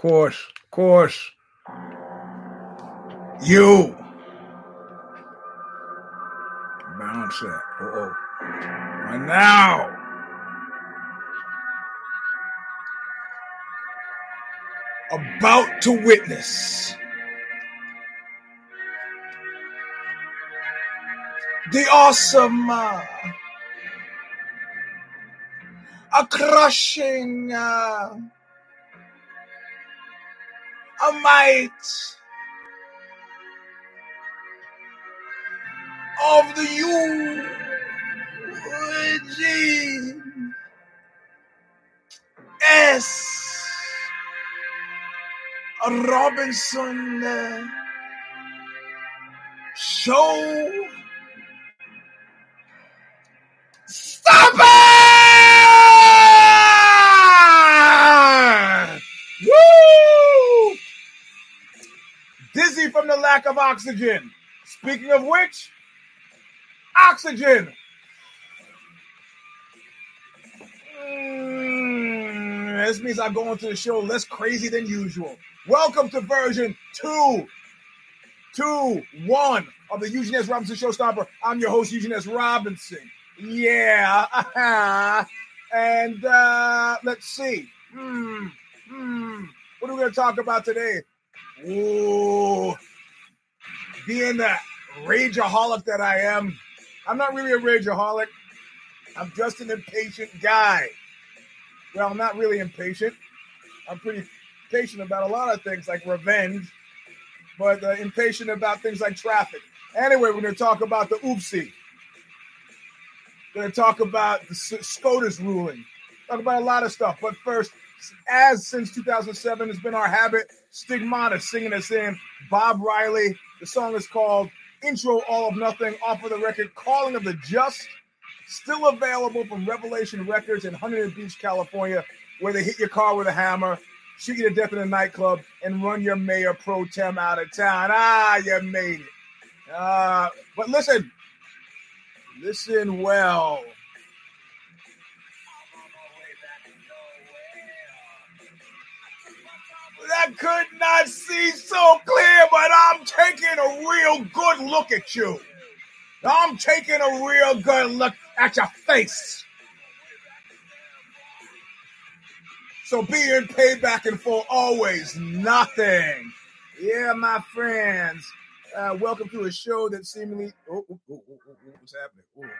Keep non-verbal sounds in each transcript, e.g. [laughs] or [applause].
course, of course. You. Bounce it. oh And now. About to witness. The awesome. Uh, a crushing. Uh, a might of the Eugene S. Robinson uh, show. From the lack of oxygen. Speaking of which, oxygen. Mm, this means I'm going to the show less crazy than usual. Welcome to version two, two, one of the Eugene S. Robinson Show Stomper. I'm your host, Eugene S. Robinson. Yeah. [laughs] and uh, let's see. Hmm. Hmm. What are we going to talk about today? Ooh. Being the rageaholic that I am, I'm not really a rageaholic. I'm just an impatient guy. Well, I'm not really impatient. I'm pretty patient about a lot of things like revenge, but uh, impatient about things like traffic. Anyway, we're going to talk about the oopsie. We're going to talk about the SCOTUS ruling. Talk about a lot of stuff. But first, as since 2007 has been our habit, Stigmata singing us in. Bob Riley. The song is called Intro All of Nothing off of the record Calling of the Just. Still available from Revelation Records in Huntington Beach, California, where they hit your car with a hammer, shoot you to death in a nightclub, and run your mayor pro tem out of town. Ah, you made it. Uh, but listen, listen well. I could not see so clear, but I'm taking a real good look at you. I'm taking a real good look at your face. So being paid back and full always nothing. Yeah, my friends. Uh, welcome to a show that seemingly oh, oh, oh, what's happening?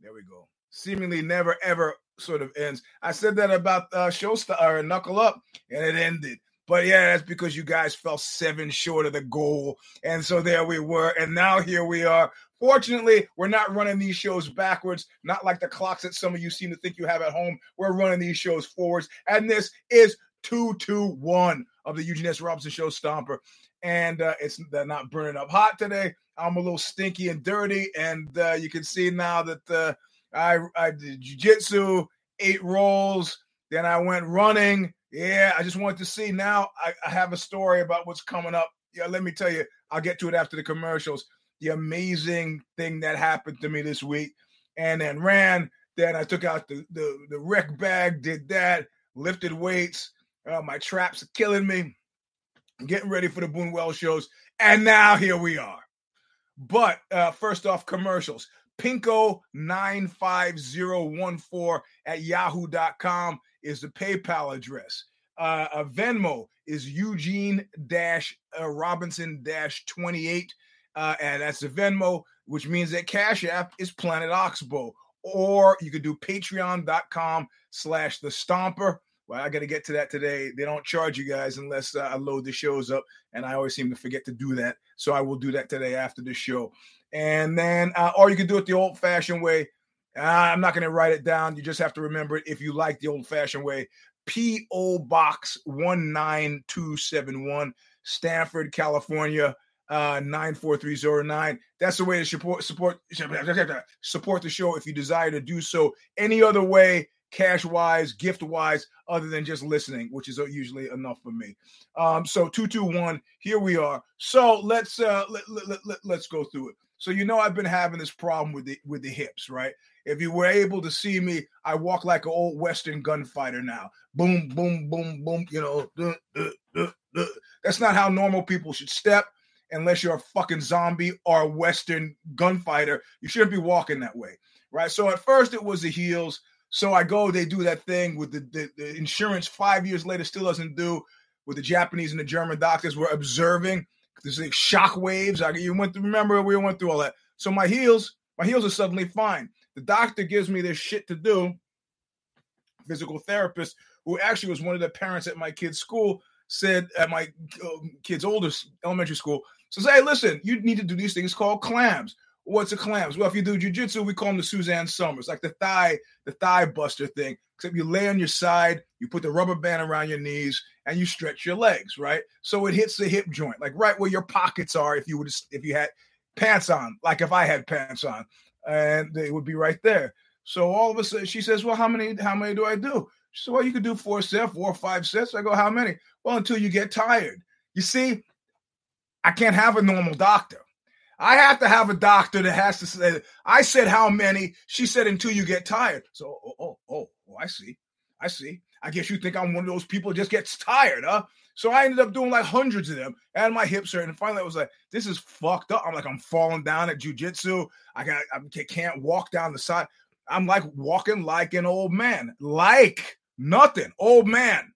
there we go. Seemingly never ever sort of ends. I said that about uh, Showstar or Knuckle Up, and it ended. But yeah, that's because you guys fell seven short of the goal. And so there we were. And now here we are. Fortunately, we're not running these shows backwards, not like the clocks that some of you seem to think you have at home. We're running these shows forwards. And this is 221 of the Eugene S. Robinson Show Stomper. And uh, it's not burning up hot today. I'm a little stinky and dirty. And uh, you can see now that uh, I, I did jujitsu, eight rolls, then I went running yeah, I just wanted to see. Now I, I have a story about what's coming up. Yeah, let me tell you. I'll get to it after the commercials. The amazing thing that happened to me this week, and then ran. Then I took out the the, the rec bag, did that, lifted weights. Uh, my traps are killing me. I'm getting ready for the Buñuel shows, and now here we are. But uh, first off, commercials. Pinko95014 at yahoo.com is the PayPal address. Uh, a Venmo is Eugene dash uh, Robinson dash 28. Uh, and that's the Venmo, which means that Cash App is Planet Oxbow. Or you could do patreon.com slash the stomper. Well, I got to get to that today. They don't charge you guys unless uh, I load the shows up, and I always seem to forget to do that. So I will do that today after the show. And then, uh, or you can do it the old fashioned way. Uh, I'm not going to write it down. You just have to remember it if you like the old fashioned way. P.O. Box 19271, Stanford, California. Uh, 94309. That's the way to support support support the show if you desire to do so. Any other way, cash wise, gift wise, other than just listening, which is usually enough for me. Um, so 221, here we are. So let's uh let, let, let, let's go through it. So you know I've been having this problem with the with the hips, right? If you were able to see me, I walk like an old Western gunfighter now. Boom, boom, boom, boom. You know, uh, uh, uh, that's not how normal people should step unless you're a fucking zombie or a Western gunfighter. You shouldn't be walking that way, right? So at first it was the heels. So I go, they do that thing with the, the, the insurance five years later still doesn't do with the Japanese and the German doctors were observing. There's like shock waves. I you went through, remember we went through all that. So my heels, my heels are suddenly fine. The doctor gives me this shit to do. Physical therapist, who actually was one of the parents at my kid's school, said at my um, kid's oldest elementary school, says, "Hey, listen, you need to do these things called clams." What's a clams? Well, if you do jujitsu, we call them the Suzanne Somers, like the thigh, the thigh buster thing. Except you lay on your side, you put the rubber band around your knees, and you stretch your legs, right? So it hits the hip joint, like right where your pockets are. If you would, if you had pants on, like if I had pants on, and they would be right there. So all of a sudden, she says, "Well, how many? How many do I do?" She said, "Well, you could do four sets, four or five sets." I go, "How many?" Well, until you get tired. You see, I can't have a normal doctor. I have to have a doctor that has to say, I said how many. She said until you get tired. So, oh, oh, oh, oh, I see. I see. I guess you think I'm one of those people just gets tired, huh? So I ended up doing like hundreds of them, and my hips hurt. And finally, I was like, "This is fucked up." I'm like, I'm falling down at jujitsu. I I can't walk down the side. I'm like walking like an old man, like nothing, old man,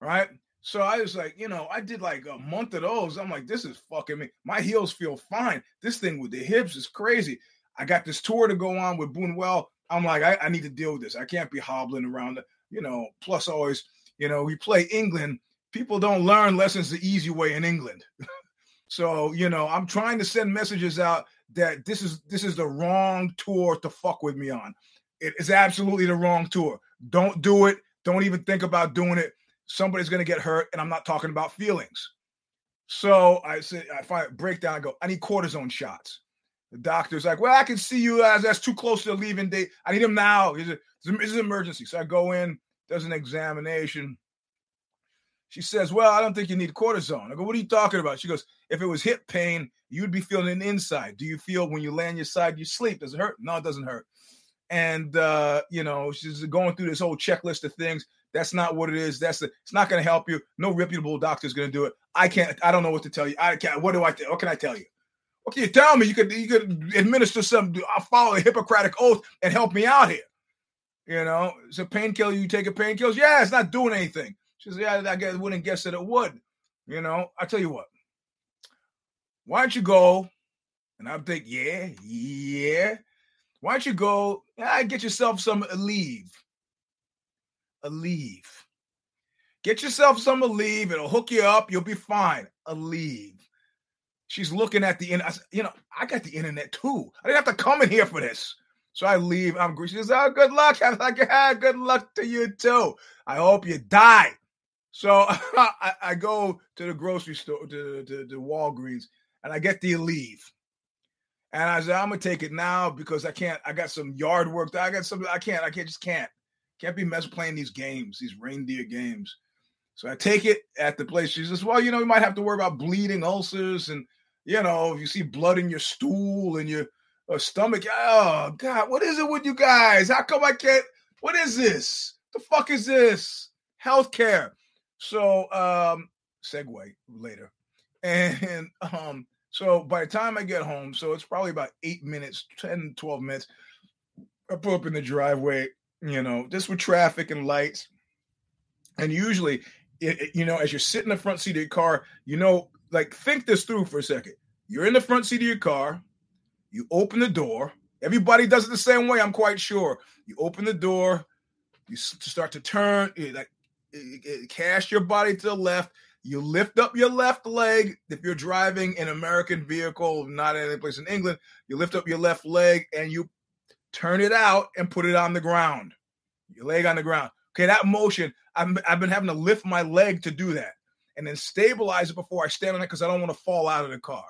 right? So I was like, you know, I did like a month of those. I'm like, this is fucking me. My heels feel fine. This thing with the hips is crazy. I got this tour to go on with Buñuel. I'm like, I, I need to deal with this. I can't be hobbling around. You know, plus always, you know, we play England. People don't learn lessons the easy way in England. [laughs] so, you know, I'm trying to send messages out that this is this is the wrong tour to fuck with me on. It is absolutely the wrong tour. Don't do it. Don't even think about doing it somebody's to get hurt, and I'm not talking about feelings. So I say, I find breakdown. I go, I need cortisone shots. The doctor's like, well, I can see you as that's too close to the leaving date. I need him now. It's, an emergency. So I go in, does an examination. She says, well, I don't think you need cortisone. I go, what are you talking about? She goes, if it was hip pain, you'd be feeling it inside. Do you feel when you on your side, you sleep? Does it hurt? No, it doesn't hurt. And, uh, you know, she's going through this whole checklist of things. That's not what it is. That's the, it's not going to help you. No reputable doctor is going to do it. I can't. I don't know what to tell you. I can't. What do I? What can I tell you? What can you tell me? You could you could administer some. I'll follow a Hippocratic oath and help me out here. You know, it's a painkiller. You take a painkiller. Yeah, it's not doing anything. She says, yeah, I guess wouldn't guess that it would. You know, I tell you what. Why don't you go? And I'm thinking, yeah, yeah. Why don't you go? Yeah, get yourself some Aleve Aleve. Get yourself some Aleve. It'll hook you up. You'll be fine. Aleve. She's looking at the internet. You know, I got the internet too. I didn't have to come in here for this. So I leave. I'm She says, "Oh, good luck." I'm like, "Yeah, good luck to you too. I hope you die." So [laughs] I, I, go to the grocery store, to, to, to Walgreens, and I get the Aleve. And I said, "I'm gonna take it now because I can't. I got some yard work. That I got some. I can't. I can't. Just can't. Can't be mess playing these games, these reindeer games. So I take it at the place. She says, Well, you know, you might have to worry about bleeding ulcers and, you know, if you see blood in your stool and your uh, stomach. Oh, God, what is it with you guys? How come I can't? What is this? The fuck is this? Healthcare. So, um, segue later. [laughs] And um, so by the time I get home, so it's probably about eight minutes, 10, 12 minutes. I pull up in the driveway you know, just with traffic and lights. And usually, it, it, you know, as you're sitting in the front seat of your car, you know, like think this through for a second. You're in the front seat of your car, you open the door. Everybody does it the same way, I'm quite sure. You open the door, you start to turn, like cast your body to the left. You lift up your left leg. If you're driving an American vehicle, not any place in England, you lift up your left leg and you turn it out and put it on the ground. Your leg on the ground. Okay, that motion, I've, I've been having to lift my leg to do that and then stabilize it before I stand on it because I don't want to fall out of the car.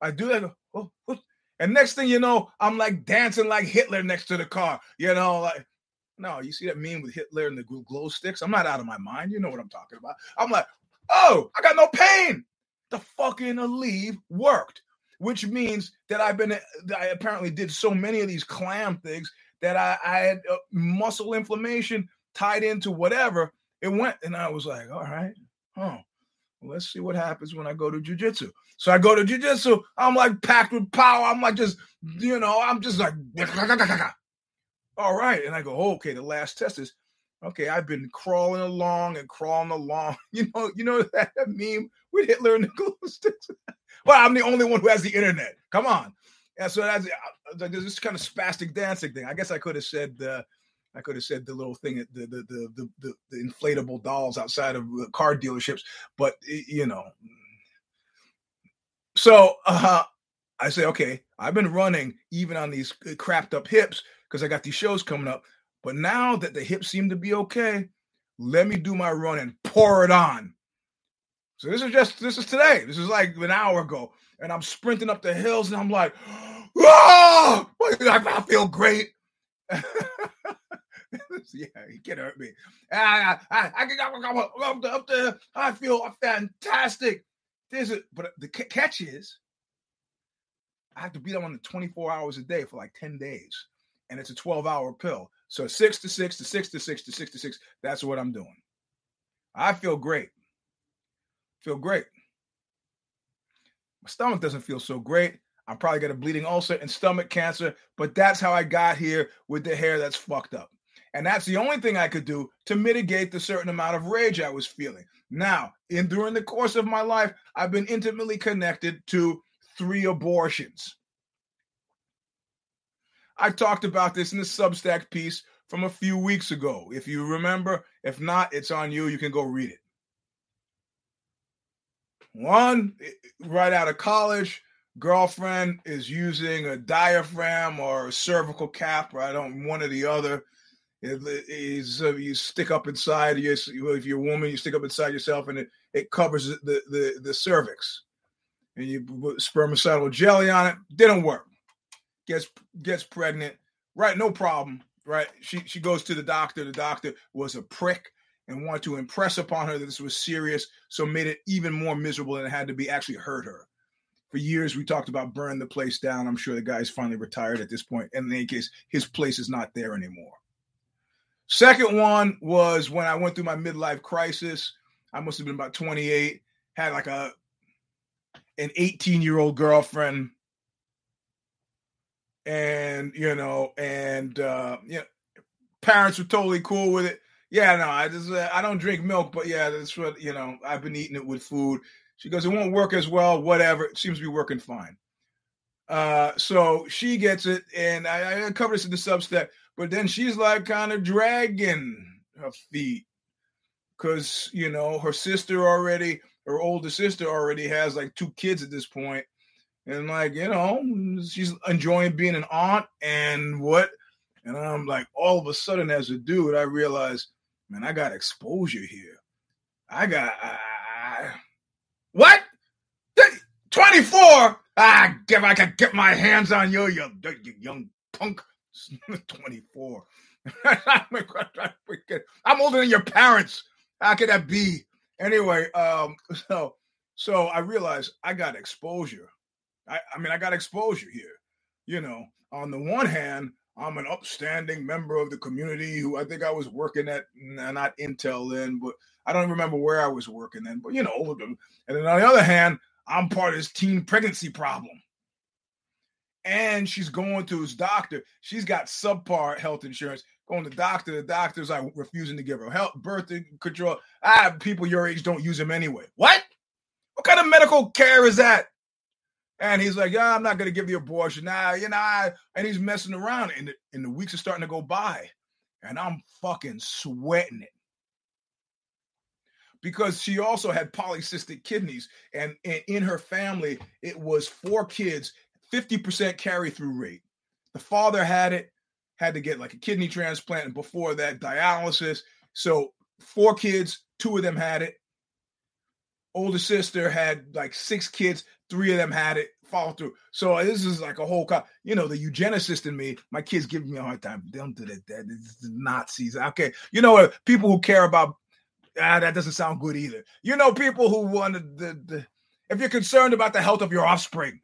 I do that. Oh, oh. And next thing you know, I'm like dancing like Hitler next to the car. You know, like, no, you see that meme with Hitler and the glow sticks? I'm not out of my mind. You know what I'm talking about. I'm like, oh, I got no pain. The fucking Aleve worked. which means that I've been, I apparently did so many of these clam things that I, I had uh, muscle inflammation tied into whatever. It went, and I was like, all right, huh. Let's see what happens when I go to jujitsu. So I go to jujitsu. I'm like packed with power. I'm like just, you know, I'm just like, [laughs] all right. And I go, oh, okay. The last test is, okay. I've been crawling along and crawling along. [laughs] You know, you know that [laughs] meme with Hitler and the glue [laughs] sticks. well, I'm the only one who has the internet. Come on. Yeah. So that's like this kind of spastic dancing thing. I guess I could have said. Uh, I could have said the little thing, the the the the, the, inflatable dolls outside of car dealerships, but you know. So uh, I say, okay, I've been running even on these crapped up hips because I got these shows coming up. But now that the hips seem to be okay, let me do my run and pour it on. So this is just this is today. This is like an hour ago, and I'm sprinting up the hills, and I'm like, [gasps] oh, I feel great. [laughs] yeah, he can't hurt me. I, I, I go up there, up there. I feel fantastic. There's a, but the catch is, I have to be on the 24 hours a day for like 10 days, and it's a 12 hour pill. So six to six to six to six to six to six. That's what I'm doing. I feel great. Feel great. My stomach doesn't feel so great. I'm probably got a bleeding ulcer and stomach cancer, but that's how I got here with the hair that's fucked up. And that's the only thing I could do to mitigate the certain amount of rage I was feeling. Now, in during the course of my life, I've been intimately connected to three abortions. I talked about this in the Substack piece from a few weeks ago. If you remember, if not, it's on you. You can go read it. One, right out of college, girlfriend is using a diaphragm or a cervical cap, or I don't one or the other is uh, you stick up inside you if you're a woman you stick up inside yourself and it, it covers the, the the cervix and you put spermicidal jelly on it didn't work gets gets pregnant right no problem right she she goes to the doctor the doctor was a prick and wanted to impress upon her that this was serious so made it even more miserable than it had to be actually hurt her for years we talked about burning the place down i'm sure the guy's finally retired at this point and in any case his place is not there anymore Second one was when I went through my midlife crisis. I must have been about 28. Had like a an 18 year old girlfriend, and you know, and uh, you know, parents were totally cool with it. Yeah, no, I just uh, I don't drink milk, but yeah, that's what you know. I've been eating it with food. She goes, it won't work as well. Whatever, it seems to be working fine. Uh, so she gets it, and I, I cover this in the Substack. But then she's like kind of dragging her feet because, you know, her sister already, her older sister already has like two kids at this point. And like, you know, she's enjoying being an aunt and what. And I'm like, all of a sudden, as a dude, I realize, man, I got exposure here. I got, uh, what? 24? Ah, if I could get my hands on you, you, you young punk. [laughs] 24. [laughs] I'm older than your parents. How could that be? Anyway, um, [laughs] so so I realized I got exposure. I, I mean, I got exposure here. You know, on the one hand, I'm an upstanding member of the community who I think I was working at not Intel then, but I don't remember where I was working then. But you know, and then on the other hand, I'm part of this teen pregnancy problem and she's going to his doctor. She's got subpar health insurance. Going to doctor, the doctor's like refusing to give her health birth control. Ah, people your age don't use them anyway. What? What kind of medical care is that? And he's like, yeah, I'm not going to give the abortion. Nah, you know, I, and he's messing around. And the, and the weeks are starting to go by. And I'm fucking sweating it. Because she also had polycystic kidneys. And, and in her family, it was four kids 50% carry through rate. The father had it, had to get like a kidney transplant, and before that, dialysis. So, four kids, two of them had it. Older sister had like six kids, three of them had it, fall through. So, this is like a whole, co- you know, the eugenicist in me, my kids give me a hard time. They don't do that. that it's the Nazis. Okay. You know, people who care about, ah, that doesn't sound good either. You know, people who want the, the if you're concerned about the health of your offspring,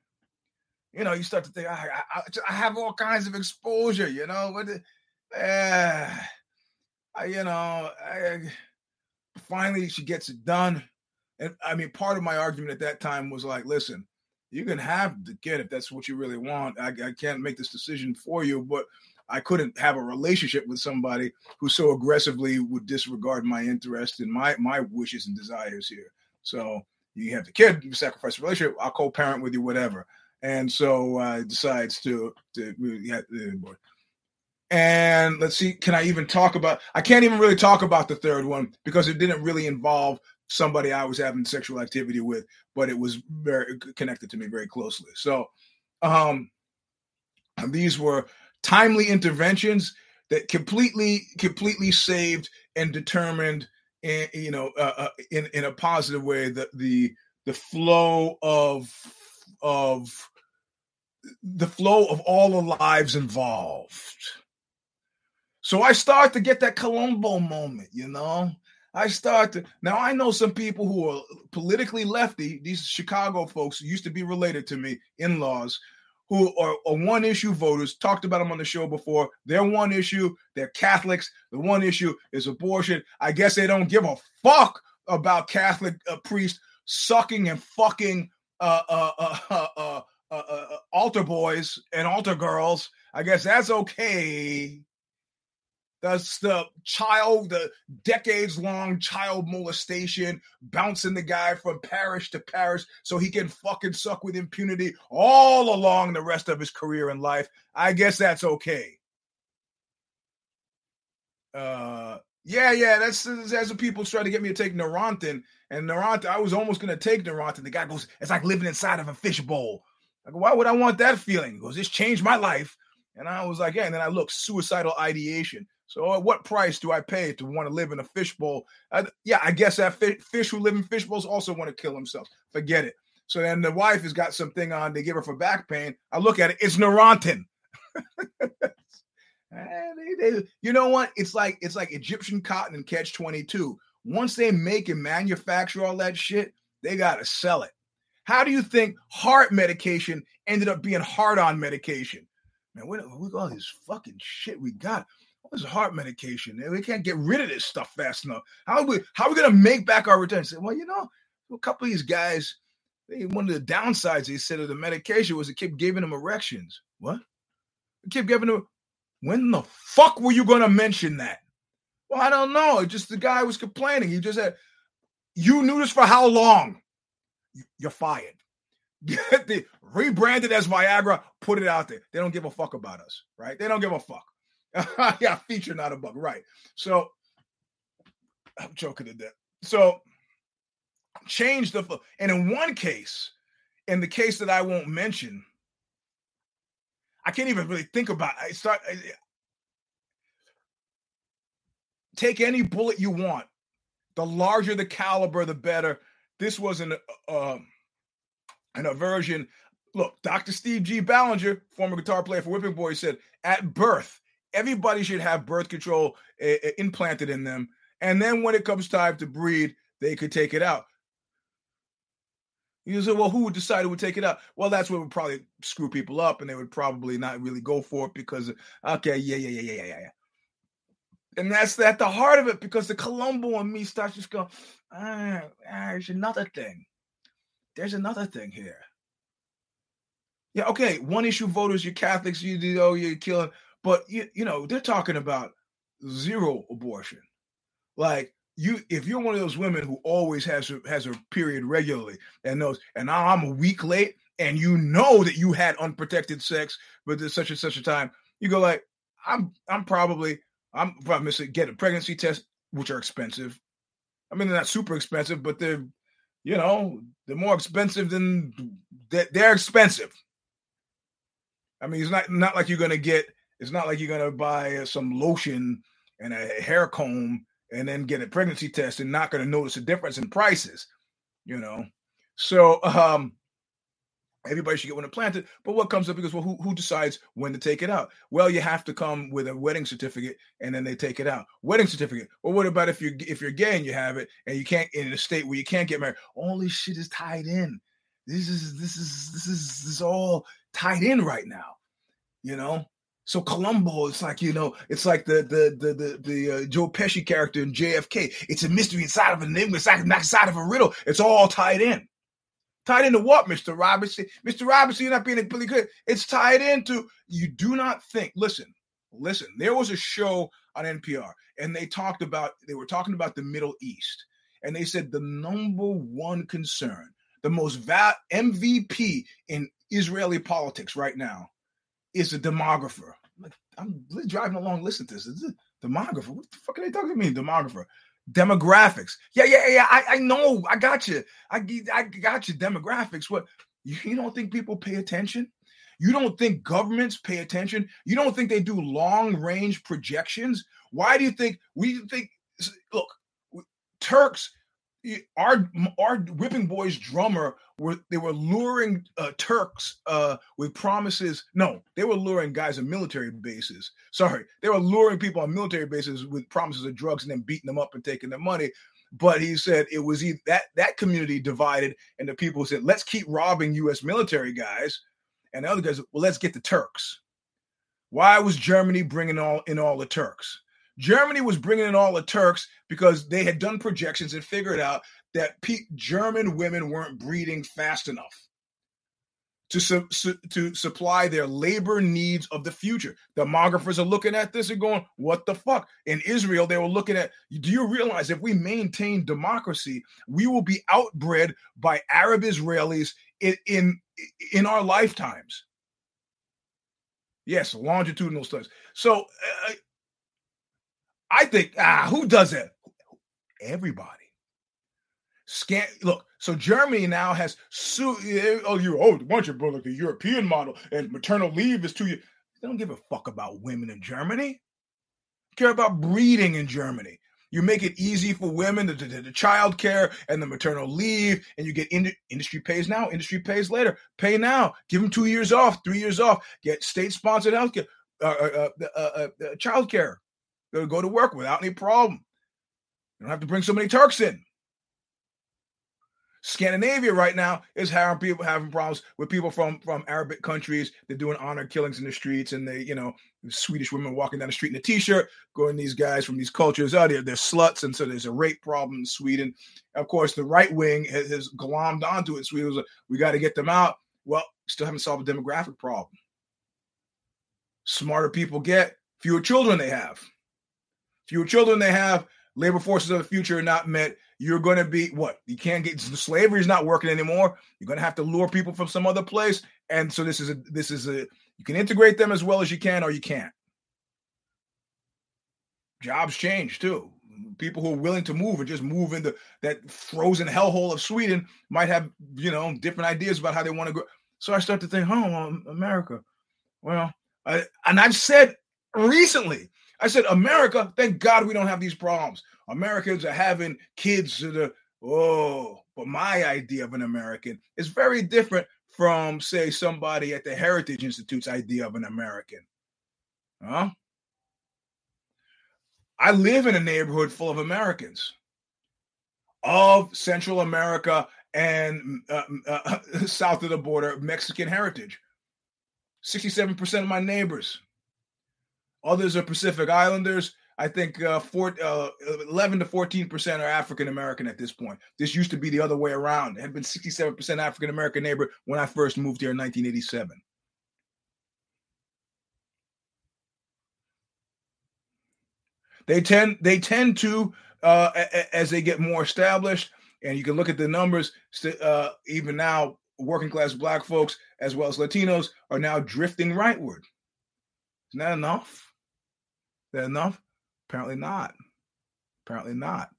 you know, you start to think, I, I, I have all kinds of exposure, you know. What, uh, I, you know, I, finally she gets it done. And I mean, part of my argument at that time was like, listen, you can have the kid if that's what you really want. I, I can't make this decision for you, but I couldn't have a relationship with somebody who so aggressively would disregard my interest and my my wishes and desires here. So you have the kid, you sacrifice the relationship. I'll co-parent with you, whatever. And so uh, decides to to yeah, and let's see, can I even talk about? I can't even really talk about the third one because it didn't really involve somebody I was having sexual activity with, but it was very connected to me very closely. So, um, these were timely interventions that completely, completely saved and determined, in, you know, uh, uh, in in a positive way the the the flow of of the flow of all the lives involved. So I start to get that Columbo moment, you know. I start to now. I know some people who are politically lefty. These Chicago folks used to be related to me, in laws, who are, are one issue voters. Talked about them on the show before. Their one issue, they're Catholics. The one issue is abortion. I guess they don't give a fuck about Catholic uh, priests sucking and fucking uh, uh, uh, [laughs] uh, altar boys and altar girls. I guess that's okay that's the child, the decades long child molestation, bouncing the guy from parish to parish so he can fucking suck with impunity all along the rest of his career and life. I guess that's okay. Uh, yeah, yeah, that's that's what people try to get me to take Neurontin. And Neurontin, I was almost gonna take Neurontin. The guy goes, it's like living inside of a fishbowl. Like, why would I want that feeling? He goes, this changed my life. And I was like, yeah, and then I look, suicidal ideation. So at what price do I pay to want to live in a fishbowl? I, yeah, I guess that fish, who live in fishbowls also want to kill themselves. Forget it. So then the wife has got something on they give her for back pain. I look at it, it's Neurontin. [laughs] you know what? It's like it's like Egyptian cotton and catch 22. Once they make and manufacture all that shit, they gotta sell it. How do you think heart medication ended up being hard on medication? Man, we got all this fucking shit we got. This heart medication. We can't get rid of this stuff fast enough. How are we how are we gonna make back our return? Well, you know, a couple of these guys, they, one of the downsides they said of the medication was it kept giving them erections. What? It kept giving them when the fuck were you gonna mention that? Well, I don't know. It just the guy was complaining. He just said, You knew this for how long? You're fired. [laughs] The rebranded as Viagra, put it out there. They don't give a fuck about us, right? They don't give a fuck. [laughs] yeah, feature, not a bug. Right. So I'm joking to death. So change the and in one case, in the case that I won't mention, I can't even really think about. I start I, take any bullet you want. The larger the caliber, the better. This was an uh, an aversion. Look, Dr. Steve G. Ballinger, former guitar player for Whipping Boy, said at birth everybody should have birth control uh, implanted in them. And then when it comes time to breed, they could take it out. You say, well, who would decide who would take it out? Well, that's what would probably screw people up, and they would probably not really go for it because, okay, yeah, yeah, yeah, yeah, yeah, yeah. And that's at the heart of it because the Columbo and me starts just going, ah, ah, there's another thing. There's another thing here. Yeah, okay, one issue voters, you're Catholics, you, you know, you're killing. But you, you know, they're talking about zero abortion. Like you, if you're one of those women who always has her, has her period regularly and knows, and now I'm a week late, and you know that you had unprotected sex, but there's such and such a time, you go like, I'm I'm probably I'm probably missing get a pregnancy test, which are expensive. I mean, they're not super expensive, but they're you know they're more expensive than they're, they're expensive. I mean, it's not not like you're gonna get it's not like you're gonna buy some lotion and a hair comb and then get a pregnancy test and not gonna notice a difference in prices, you know. So um everybody should get one implanted. But what comes up because well, who, who decides when to take it out? Well, you have to come with a wedding certificate, and then they take it out. Wedding certificate. Well, what about if you're if you're gay and you have it, and you can't in a state where you can't get married? All this shit is tied in. This is this is this is this is all tied in right now. You know, so Columbo, it's like you know, it's like the the the the, the uh, Joe Pesci character in JFK. It's a mystery inside of an enigma, inside, inside of a riddle. It's all tied in. Tied into what, Mr. Robinson? Mr. Robinson, you're not being a really good. It's tied into you do not think. Listen, listen. There was a show on NPR, and they talked about they were talking about the Middle East, and they said the number one concern, the most va- MVP in Israeli politics right now, is a demographer. Like, I'm driving along, listening to this. Is it demographer? What the fuck are they talking to me? Demographer. Demographics. Yeah, yeah, yeah. I, I know. I got you. I, I got you. Demographics. What? You don't think people pay attention? You don't think governments pay attention? You don't think they do long range projections? Why do you think we think? Look, Turks our our whipping boys drummer were they were luring uh, Turks uh, with promises. No, they were luring guys on military bases. Sorry, they were luring people on military bases with promises of drugs and then beating them up and taking their money. But he said it was that that community divided, and the people said, "Let's keep robbing U.S. military guys," and the other guys, "Well, let's get the Turks." Why was Germany bringing all in all the Turks? Germany was bringing in all the Turks because they had done projections and figured out that P- German women weren't breeding fast enough to, su- su- to supply their labor needs of the future. Demographers are looking at this and going, what the fuck? In Israel, they were looking at, do you realize if we maintain democracy, we will be outbred by Arab Israelis in, in, in our lifetimes? Yes, longitudinal studies. So uh, I think ah, who does it? Everybody. Scan look. So Germany now has su- oh you oh want your like the European model and maternal leave is two years. They don't give a fuck about women in Germany. Care about breeding in Germany. You make it easy for women to, the child care and the maternal leave, and you get in, industry pays now, industry pays later. Pay now. Give them two years off, three years off. Get state sponsored healthcare, uh, uh, uh, uh, uh child care to go to work without any problem. You don't have to bring so many Turks in. Scandinavia right now is having people having problems with people from from Arabic countries. They're doing honor killings in the streets, and they, you know, Swedish women walking down the street in a t-shirt, going these guys from these cultures. Oh, they're, they're sluts, and so there's a rape problem in Sweden. Of course, the right wing has, has glommed onto it. Sweden was like, we got to get them out. Well, still haven't solved a demographic problem. Smarter people get, fewer children they have fewer children they have, labor forces of the future are not met. You're going to be what? You can't get slavery is not working anymore. You're going to have to lure people from some other place, and so this is a this is a you can integrate them as well as you can, or you can't. Jobs change too. People who are willing to move and just move into that frozen hellhole of Sweden might have you know different ideas about how they want to go. So I start to think, oh, well, America. Well, I, and I've said recently I said, America, thank God we don't have these problems. Americans are having kids that are, oh, but my idea of an American is very different from, say, somebody at the Heritage Institute's idea of an American. Huh? I live in a neighborhood full of Americans of Central America and uh, uh, [laughs] south of the border, Mexican heritage. 67% of my neighbors Others are Pacific Islanders. I think uh, four, uh, 11 to 14 percent are African American at this point. This used to be the other way around. It had been 67 percent African American neighbor when I first moved here in 1987. They tend they tend to uh, as they get more established, and you can look at the numbers. Uh, even now, working class Black folks as well as Latinos are now drifting rightward. Isn't that enough? That enough? Apparently not. Apparently not.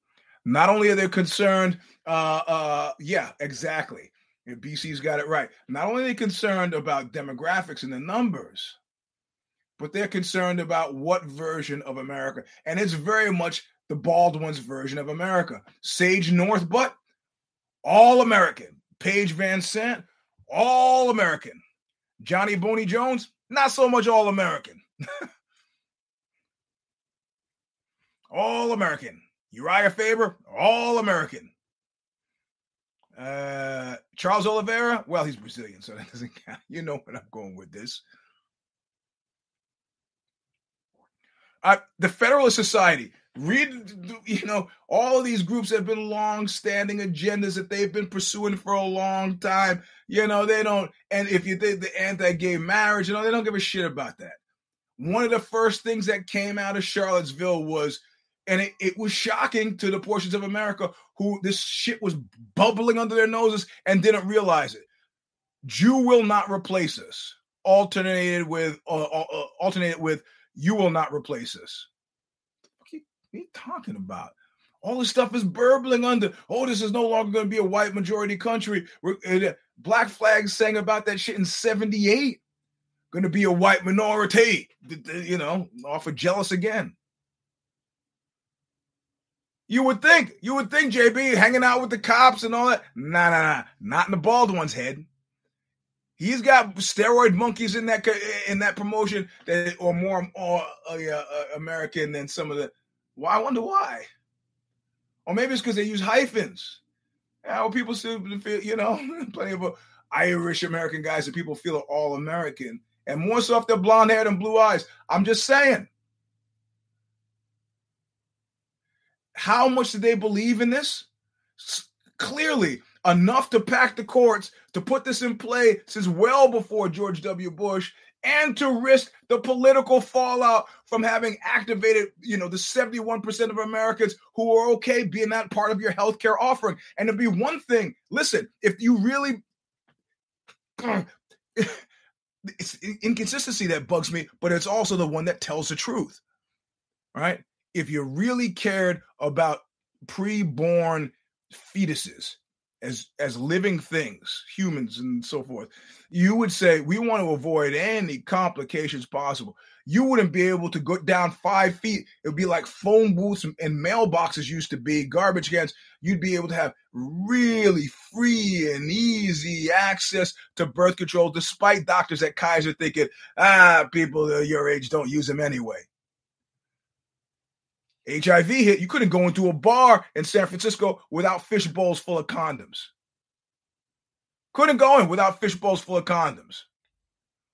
Not only are they concerned, uh, uh, yeah, exactly. And BC's got it right. Not only are they concerned about demographics and the numbers, but they're concerned about what version of America. And it's very much the Baldwin's version of America. Sage Northcutt, all American. Paige VanZant, all American. Johnny Bones Jones, not so much all American. [laughs] All American. Uriah Faber, All American. Uh, Charles Oliveira, well, he's Brazilian, so [laughs] that doesn't count. You know where I'm going with this. Uh, the Federalist Society, read, you know, all of these groups have been long-standing agendas that they've been pursuing for a long time. You know, they don't, and if you did the anti-gay marriage, you know, they don't give a shit about that. One of the first things that came out of Charlottesville was and it, it was shocking to the portions of America who this shit was bubbling under their noses and didn't realize it. Jew will not replace us. Alternated with uh, uh, uh alternated with you will not replace us. What are, you, what are you talking about? All this stuff is burbling under. Oh, this is no longer going to be a white majority country. Uh, Black Flag sang about that shit in 78. Going to be a white minority. You know, off of jealous again. You would think, you would think, JB, hanging out with the cops and all that. Nah, nah, nah, not in the bald one's head. He's got steroid monkeys in that in that promotion that or more or, uh, uh, American than some of the. Well, I wonder why. Or maybe it's because they use hyphens. How people still feel, you know, [laughs] plenty of uh, Irish American guys that people feel are all American, and more so if they're blonde haired and blue eyes. I'm just saying. How much do they believe in this? Clearly, enough to pack the courts to put this in play since well before George W. Bush and to risk the political fallout from having activated, you know, the 71% of Americans who are okay being that part of your healthcare offering. And to be one thing, listen, if you really [clears throat] it's inconsistency that bugs me, but it's also the one that tells the truth. Right? If you really cared about pre-born fetuses as as living things, humans and so forth, you would say we want to avoid any complications possible. You wouldn't be able to go down five feet. It would be like phone booths and mailboxes used to be, garbage cans. You'd be able to have really free and easy access to birth control, despite doctors at Kaiser thinking, ah, people your age don't use them anyway. HIV hit, you couldn't go into a bar in San Francisco without fish bowls full of condoms. Couldn't go in without fish bowls full of condoms.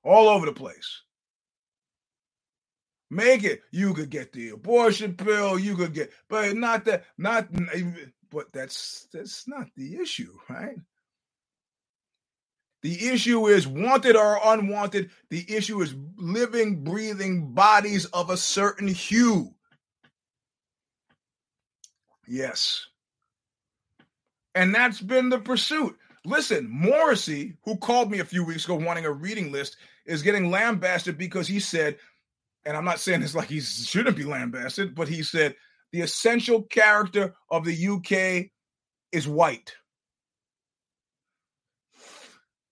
All over the place. Make it. You could get the abortion pill. You could get, but not that, not, but that's, that's not the issue, right? The issue is wanted or unwanted. The issue is living, breathing bodies of a certain hue. Yes. And that's been the pursuit. Listen, Morrissey, who called me a few weeks ago wanting a reading list, is getting lambasted because he said, and I'm not saying this [laughs] like he shouldn't be lambasted, but he said the essential character of the UK is white.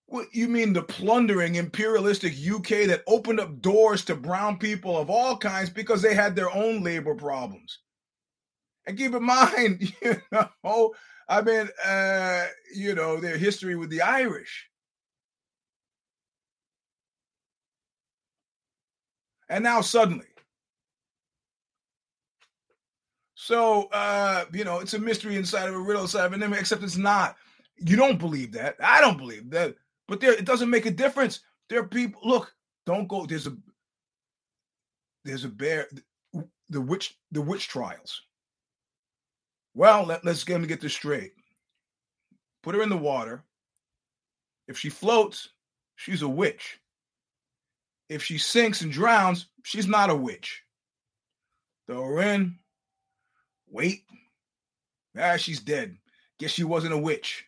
What you mean the plundering imperialistic UK that opened up doors to brown people of all kinds because they had their own labor problems? And keep in mind, [laughs] you know, I mean, uh, you know, their history with the Irish. And now suddenly. So, uh, you know, it's a mystery inside of a riddle inside of an enigma, except it's not. You don't believe that. I don't believe that. But there, it doesn't make a difference. There are people, look, don't go. There's a, there's a bear, the witch, the witch trials. Well, let, us get, get this straight. Put her in the water. If she floats, she's a witch. If she sinks and drowns, she's not a witch. Throw her in, wait. Ah, she's dead. Guess she wasn't a witch.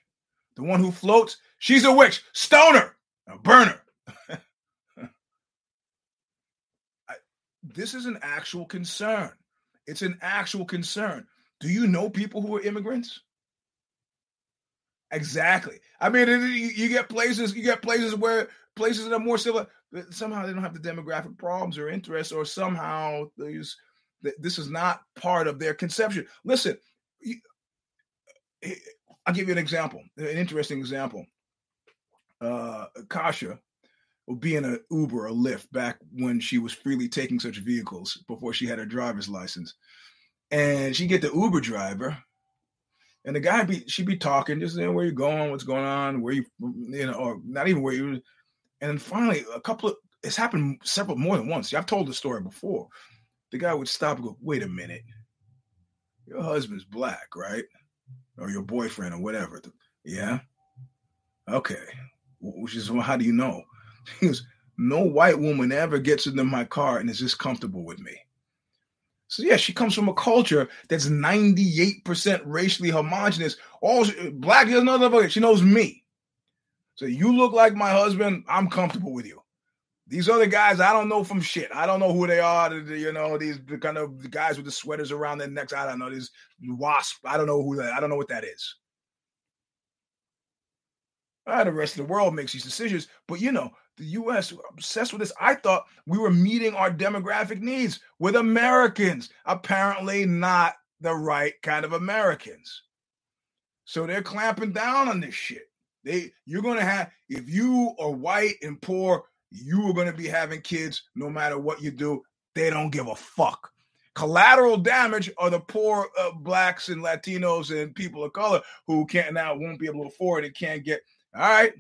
The one who floats, she's a witch. Stoner, a burner. [laughs] this is an actual concern. It's an actual concern. Do you know people who are immigrants? Exactly. I mean, you get places, you get places where places that are more civil, somehow they don't have the demographic problems or interests, or somehow these this is not part of their conception. Listen, I'll give you an example, an interesting example. Uh, Kasha would be in an Uber or Lyft back when she was freely taking such vehicles before she had her driver's license and she get the Uber driver, And the guy be she be talking, just saying where you going, what's going on, where you you know, or not even where you. And then finally, a couple of it's happened several more than once. I've told the story before. The guy would stop and go, "Wait a minute, your husband's black, right? Or your boyfriend, or whatever." Yeah. Okay. Which is well, how do you know? [laughs] He goes, "No white woman ever gets into my car and is just comfortable with me." So yeah, she comes from a culture that's 98% racially homogenous. All she, black is another she knows me. So you look like my husband, I'm comfortable with you. These other guys, I don't know from shit. I don't know who they are. You know, these the kind of guys with the sweaters around their necks. I don't know. These wasp. I don't know who that. I don't know what that is. Uh, the rest of the world makes these decisions, but you know, the U.S. obsessed with this. I thought we were meeting our demographic needs with Americans. Apparently, not the right kind of Americans. So they're clamping down on this shit. They, you're gonna have if you are white and poor, you are gonna be having kids no matter what you do. They don't give a fuck. Collateral damage are the poor uh, blacks and Latinos and people of color who can't now won't be able to afford it, can't get. All right,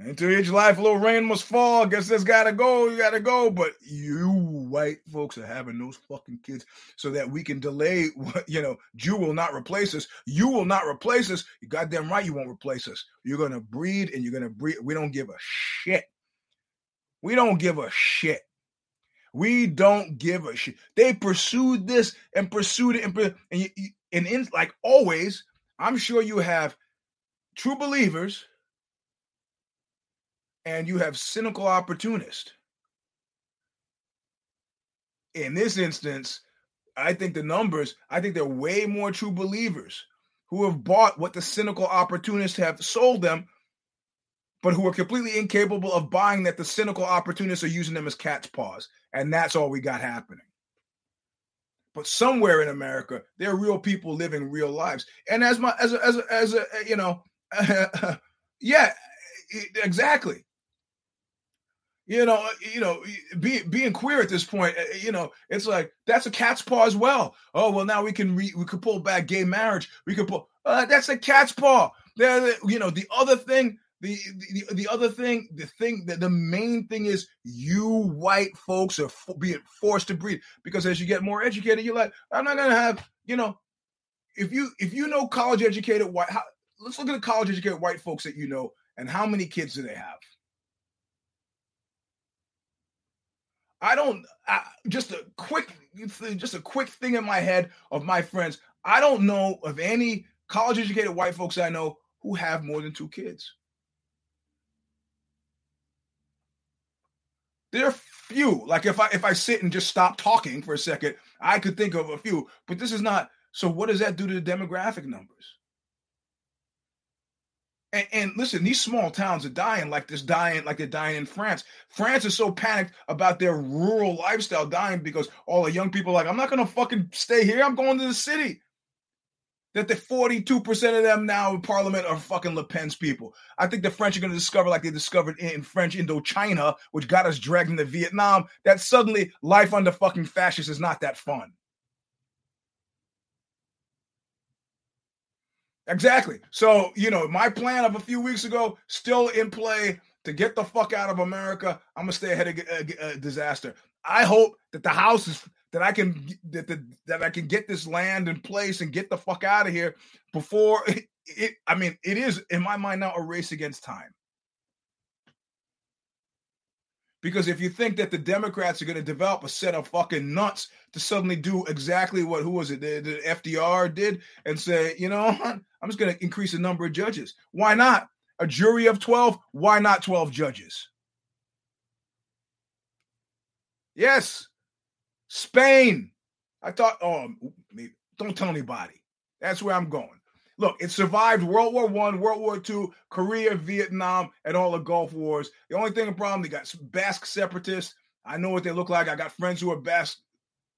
Into each life, a little rain must fall. Guess this gotta go. You gotta go. But you white folks are having those fucking kids so that we can delay. [laughs] You know, Jew will not replace us. You will not replace us. You goddamn right, you won't replace us. You're gonna breed, and you're gonna breed. We don't give a shit. We don't give a shit. We don't give a shit. They pursued this and pursued it, and and, and in like always, I'm sure you have true believers and you have cynical opportunists. In this instance, I think the numbers, I think they're way more true believers who have bought what the cynical opportunists have sold them, but who are completely incapable of buying that the cynical opportunists are using them as cat's paws. And that's all we got happening. But somewhere in America, there are real people living real lives. And as my as a, as a, as a you know, [laughs] yeah, exactly you know, you know, being being queer at this point, uh, you know, it's like that's a cat's paw as well. Oh well, now we can re, we could pull back gay marriage. We could pull uh, that's a cat's paw. There, you know, the other thing, the, the the other thing, the thing that the main thing is you white folks are being forced to breed because as you get more educated, you're like, I'm not gonna have, you know, if you if you know college educated white, how, let's look at the college educated white folks that you know and how many kids do they have? I don't I, just a quick just a quick thing in my head of my friends. I don't know of any college educated white folks I know who have more than two kids. There are few. Like if I if I sit and just stop talking for a second, I could think of a few. But this is not. So what does that do to the demographic numbers? And, and, listen, these small towns are dying like this dying, like they're dying in France. France is so panicked about their rural lifestyle dying because all the young people are like, I'm not gonna fucking stay here. I'm going to the city. That the 42% of them now in parliament are fucking Le Pen's people. I think the French are gonna discover, like they discovered in French Indochina, which got us dragged into Vietnam, that suddenly life under fucking fascists is not that fun. Exactly. So, you know, my plan of a few weeks ago still in play to get the fuck out of America. I'm gonna stay ahead of a, uh, uh, disaster. I hope that the house is that I can that the, that I can get this land in place and get the fuck out of here before it, [laughs] it. I mean, it is in my mind now a race against time. Because if you think that the Democrats are going to develop a set of fucking nuts to suddenly do exactly what who was it the, the FDR did and say, you know, I'm just going to increase the number of judges. Why not? A jury of 12, why not 12 judges? Yes. Spain. I thought, oh, don't tell anybody. That's where I'm going. Look, it survived World War One, World War Two, Korea, Vietnam, and all the Gulf Wars. The only thing, a problem, they got Basque separatists. I know what they look like. I got friends who are Basque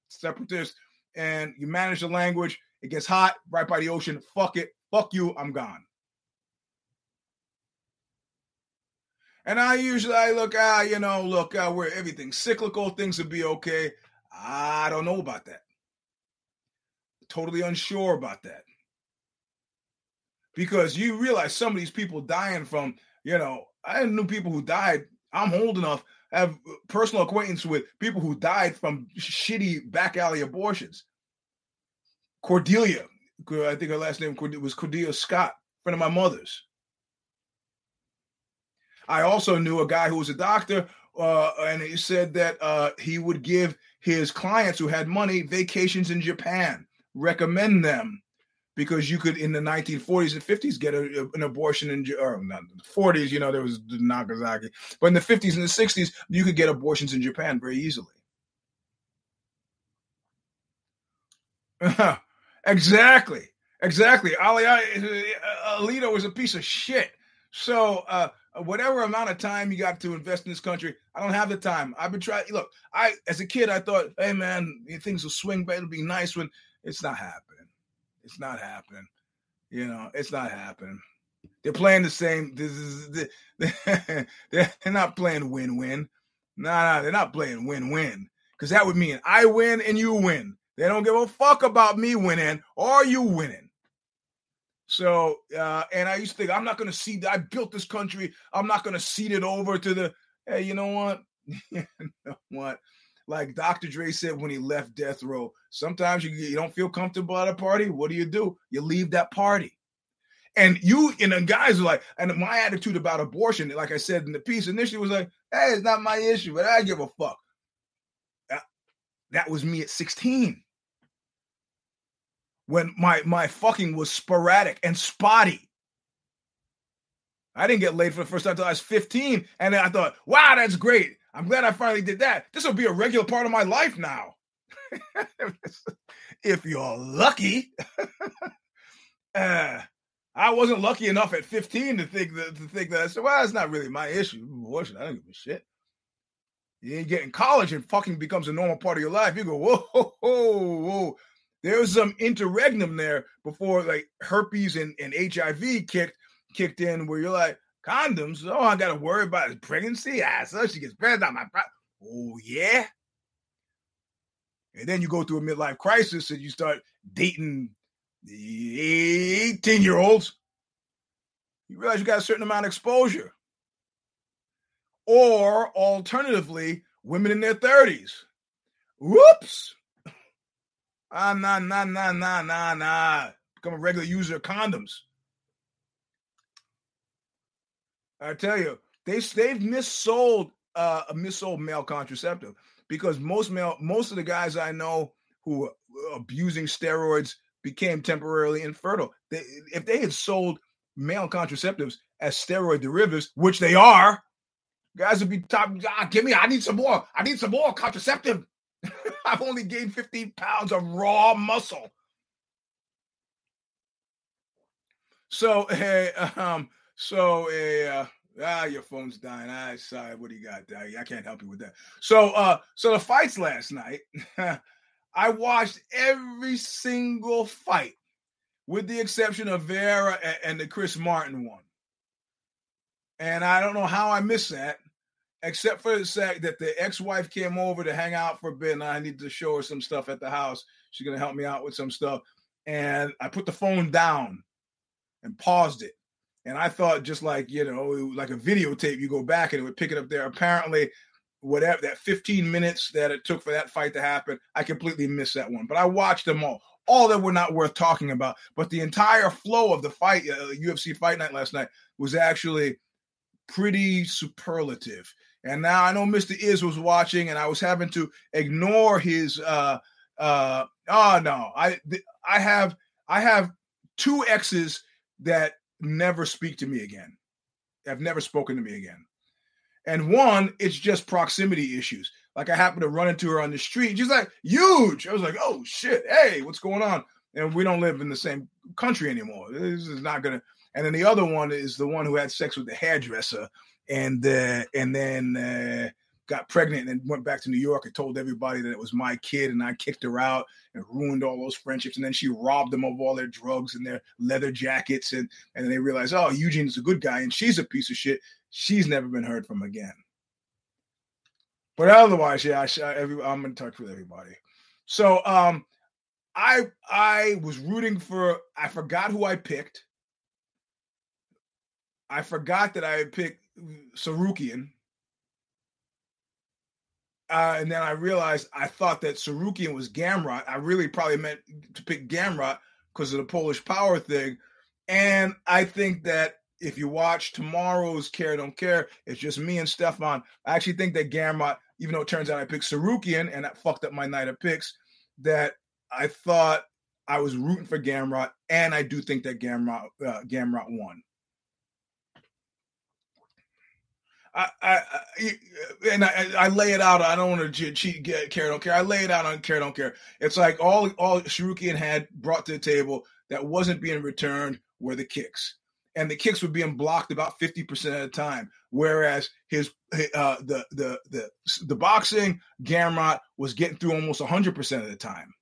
separatists, and you manage the language. It gets hot right by the ocean. Fuck it. Fuck you. I'm gone. And I usually I look, ah, you know, look, uh, where everything's cyclical, things will be okay. I don't know about that. totally unsure about that because you realize some of these people dying from, you know, I knew people who died. I'm old enough, have personal acquaintance with people who died from shitty back alley abortions. Cordelia, I think her last name was Cordelia Scott, friend of my mother's. I also knew a guy who was a doctor, uh, and he said that uh, he would give his clients who had money vacations in Japan, recommend them because you could in the 1940s and 50s get a, an abortion in or not the 40s you know there was nagasaki but in the 50s and the 60s you could get abortions in japan very easily. [laughs] Exactly exactly. Ali uh, alito was a piece of shit. So uh, whatever amount of time you got to invest in this country i don't have the time. I've been trying look i as a kid i thought hey man things will swing but it'll be nice when it's not happening it's not happening. You know, it's not happening. They're playing the same. This is [laughs] they're not playing win-win. Nah, nah, they're not playing win-win because that would mean I win and you win. They don't give a fuck about me winning or you winning. So, uh, and I used to think I'm not going to cede. I built this country. I'm not going to cede it over to the. Hey, you know what? [laughs] you know what? Like Dr. Dre said when he left death row, sometimes you, you don't feel comfortable at a party. What do you do? You leave that party. And you and the guys are like, and my attitude about abortion, like I said in the piece initially, was like, hey, it's not my issue, but I give a fuck. That, that was me at 16. When my my fucking was sporadic and spotty. I didn't get laid for the first time until I was 15. And I thought, wow, that's great. I'm glad I finally did that. This will be a regular part of my life now. [laughs] if you're lucky. [laughs] uh, I wasn't lucky enough at 15 to think that to think that I said, well, it's not really my issue. Abortion, I don't give a shit. You ain't getting college and fucking becomes a normal part of your life. You go, whoa, [laughs] whoa, whoa. There was some interregnum there before like herpes and, and HIV kicked kicked in where you're like, Condoms? Oh, I got to worry about his pregnancy. Ah, so she gets pregnant my. Pro- oh yeah. And then you go through a midlife crisis and you start dating 18 year olds. You realize you got a certain amount of exposure. Or alternatively, women in their 30s. Whoops. [laughs] Ah, nah, nah, nah, nah, nah, nah. Become a regular user of condoms. I tell you, they they've missold uh, a missold male contraceptive because most male most of the guys I know who were abusing steroids became temporarily infertile. They, if they had sold male contraceptives as steroid derivatives, which they are, guys would be top. Ah, give me, I need some more. I need some more contraceptive. [laughs] I've only gained 15 pounds of raw muscle. So, [laughs] hey, um, so uh, ah, your phone's dying. I ah, sorry, what do you got? I can't help you with that. So, uh, so the fights last night, [laughs] I watched every single fight, with the exception of Vera and, and the Chris Martin one. And I don't know how I missed that, except for the fact that the ex-wife came over to hang out for a bit, and I needed to show her some stuff at the house. She's gonna help me out with some stuff, and I put the phone down and paused it and I thought just like, you know, like a videotape, you go back and it would pick it up there. Apparently, whatever that 15 minutes that it took for that fight to happen, I completely missed that one. But I watched them all. All that were not worth talking about. But the entire flow of the fight, uh, UFC fight night last night, was actually pretty superlative. And now I know Mr. Is was watching, and I was having to ignore his. uh uh Oh no, I I have I have two exes that never speak to me again. Have never spoken to me again. And one, it's just proximity issues. Like I happened to run into her on the street. She's like, huge. I was like, oh shit. Hey, what's going on? And we don't live in the same country anymore. This is not gonna. And then the other one is the one who had sex with the hairdresser, and uh, and then uh, got pregnant and went back to New York and told everybody that it was my kid and I kicked her out and ruined all those friendships. And then she robbed them of all their drugs and their leather jackets. And, and they realized, oh, Eugene's a good guy and she's a piece of shit. She's never been heard from again. But otherwise, yeah, I, every, I'm in touch with everybody. So, um, I I was rooting for I forgot who I picked. I forgot that I had picked Tsarukyan. Uh, and then I realized I thought that Tsarukyan was Gamrot. I really probably meant to pick Gamrot because of the Polish power thing. And I think that if you watch tomorrow's Care Don't Care, it's just me and Stefan. I actually think that Gamrot, even though it turns out I picked Tsarukyan and that fucked up my night of picks, that I thought I was rooting for Gamrot, and I do think that Gamrot uh, Gamrot won. I, I, I and I, I, lay it out. I don't want to cheat. Get, care don't care. I lay it out on care don't care. It's like all all Tsarukyan had brought to the table that wasn't being returned were the kicks, and the kicks were being blocked about fifty percent of the time. Whereas his uh, the the the the boxing Gamrot was getting through almost hundred percent of the time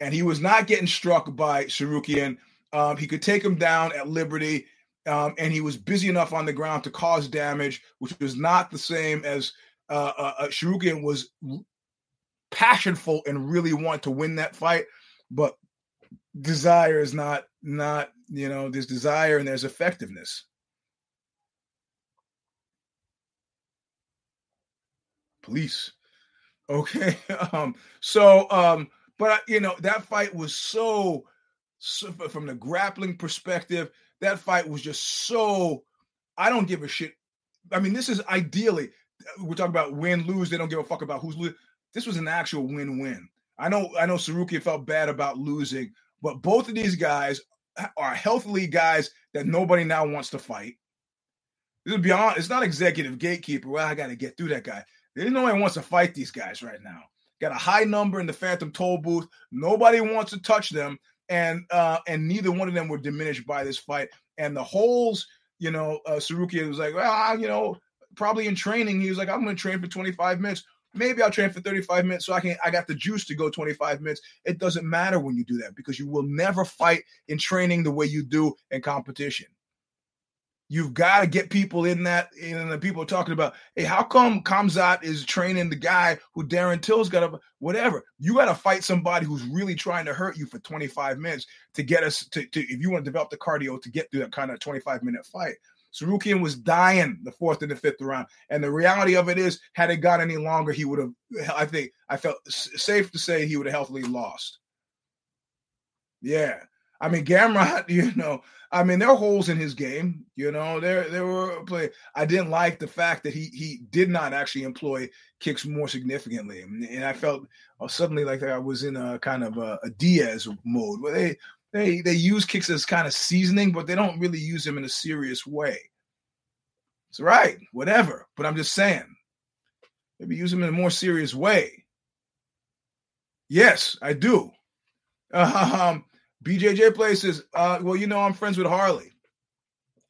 and he was not getting struck by Tsarukyan. Um, he could take him down at liberty, um, and he was busy enough on the ground to cause damage, which was not the same as uh, uh, uh Tsarukyan was passionful and really want to win that fight, but desire is not not you know there's desire and there's effectiveness. Police. Okay. [laughs] Um, so um, but you know that fight was so, so from the grappling perspective. That fight was just so. I don't give a shit. I mean, this is ideally uh, we're talking about win lose. They don't give a fuck about who's losing. This was an actual win win. I know I know Saruki felt bad about losing, but both of these guys are healthily guys that nobody now wants to fight. This is beyond. It's not executive gatekeeper. Well, I got to get through that guy. There's nobody wants to fight these guys right now got a high number in the phantom toll booth. Nobody wants to touch them, and uh, and neither one of them were diminished by this fight. And the holes, you know, uh, Saruki was like, well, you know, probably in training, he was like, I'm going to train for 25 minutes. Maybe I'll train for 35 minutes so I can I got the juice to go 25 minutes. It doesn't matter when you do that because you will never fight in training the way you do in competition. You've got to get people in that. And the people talking about, hey, how come Khamzat is training the guy who Darren Till's got to, whatever. You got to fight somebody who's really trying to hurt you for 25 minutes to get us to, to, if you want to develop the cardio to get through that kind of 25 minute fight. Tsarukyan was dying the fourth and the fifth round. And the reality of it is, had it got any longer, he would have, I think, I felt safe to say he would have healthily lost. Yeah. I mean, Gamrot, [laughs] you know, I mean, there are holes in his game. You know, there there were play. I didn't like the fact that he he did not actually employ kicks more significantly, and I felt oh, suddenly like I was in a kind of a, a Diaz mode where they they they use kicks as kind of seasoning, but they don't really use them in a serious way. It's right, whatever. But I'm just saying, maybe use them in a more serious way. Yes, I do. [laughs] Um, BJJ places. Uh, well, you know, I'm friends with Harley,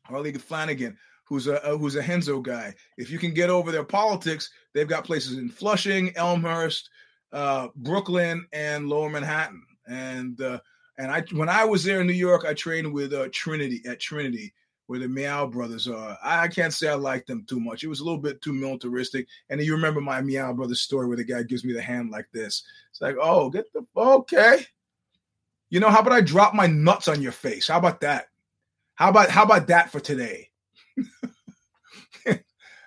Harley Flanagan, who's a, a who's a Henzo guy. If you can get over their politics, they've got places in Flushing, Elmhurst, uh, Brooklyn, and Lower Manhattan. And uh, and I when I was there in New York, I trained with uh, Trinity at Trinity, where the Miyao brothers are. I can't say I like them too much. It was a little bit too militaristic. And you remember my Miyao brothers story where the guy gives me the hand like this. It's like, oh, get the okay. You know, how about I drop my nuts on your face? How about that? How about how about that for today? [laughs]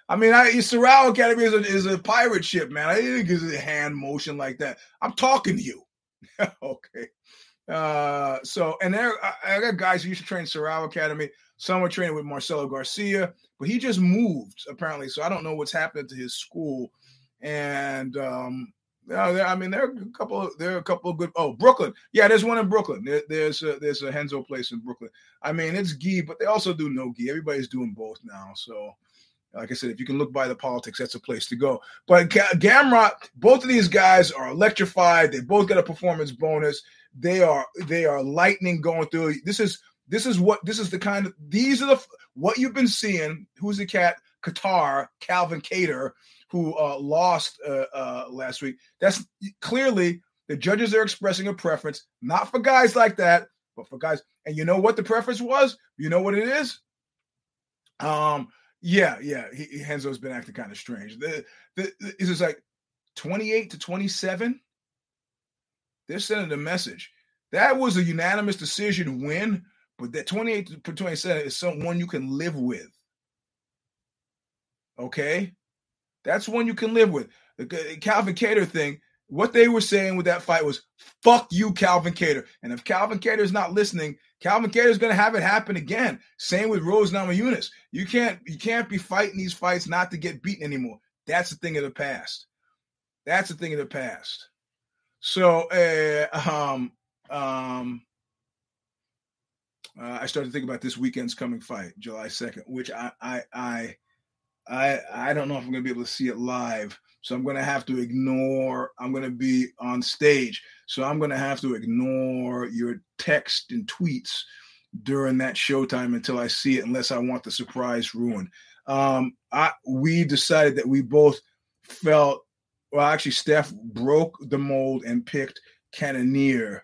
I mean, I Sorrow Academy is a, is a pirate ship, man. I didn't give a hand motion like that. I'm talking to you. [laughs] okay. Uh, so and there I, I, got guys who used to train Sorrow Academy. Some were training with Marcelo Garcia, but he just moved apparently. So I don't know what's happening to his school. And um, yeah, I mean, there are a couple. There are a couple of good. Oh, Brooklyn. Yeah, there's one in Brooklyn. There, there's a, there's a Renzo place in Brooklyn. I mean, it's gi, but they also do no gi. Everybody's doing both now. So, like I said, if you can look by the politics, that's a place to go. But Gamrot, both of these guys are electrified. They both got a performance bonus. They are they are lightning going through. This is this is what this is the kind of these are the what you've been seeing. Who's the cat? Qatar, Calvin Kattar who uh, lost uh, uh, last week. That's clearly the judges are expressing a preference, not for guys like that, but for guys. And you know what the preference was? You know what it is? Um, yeah, yeah. He, Renzo's been acting kind of strange. The, the, the it's like 28 to 27. They're sending a message. That was a unanimous decision win, but that 28 to 27 is someone you can live with. Okay? That's one you can live with. The Calvin Kattar thing, what they were saying with that fight was, fuck you, Calvin Kattar. And if Calvin Kattar is not listening, Calvin Kattar is going to have it happen again. Same with Rose Namajunas. You can't you can't be fighting these fights not to get beaten anymore. That's a thing of the past. That's a thing of the past. So, uh, um, um, uh, I started to think about this weekend's coming fight, July second, which I, I, I, I, I don't know if I'm going to be able to see it live. So I'm going to have to ignore. I'm going to be on stage, so I'm going to have to ignore your text and tweets during that showtime until I see it, unless I want the surprise ruined. Um, I we decided that we both felt well. Actually, Steph broke the mold and picked Cannonier,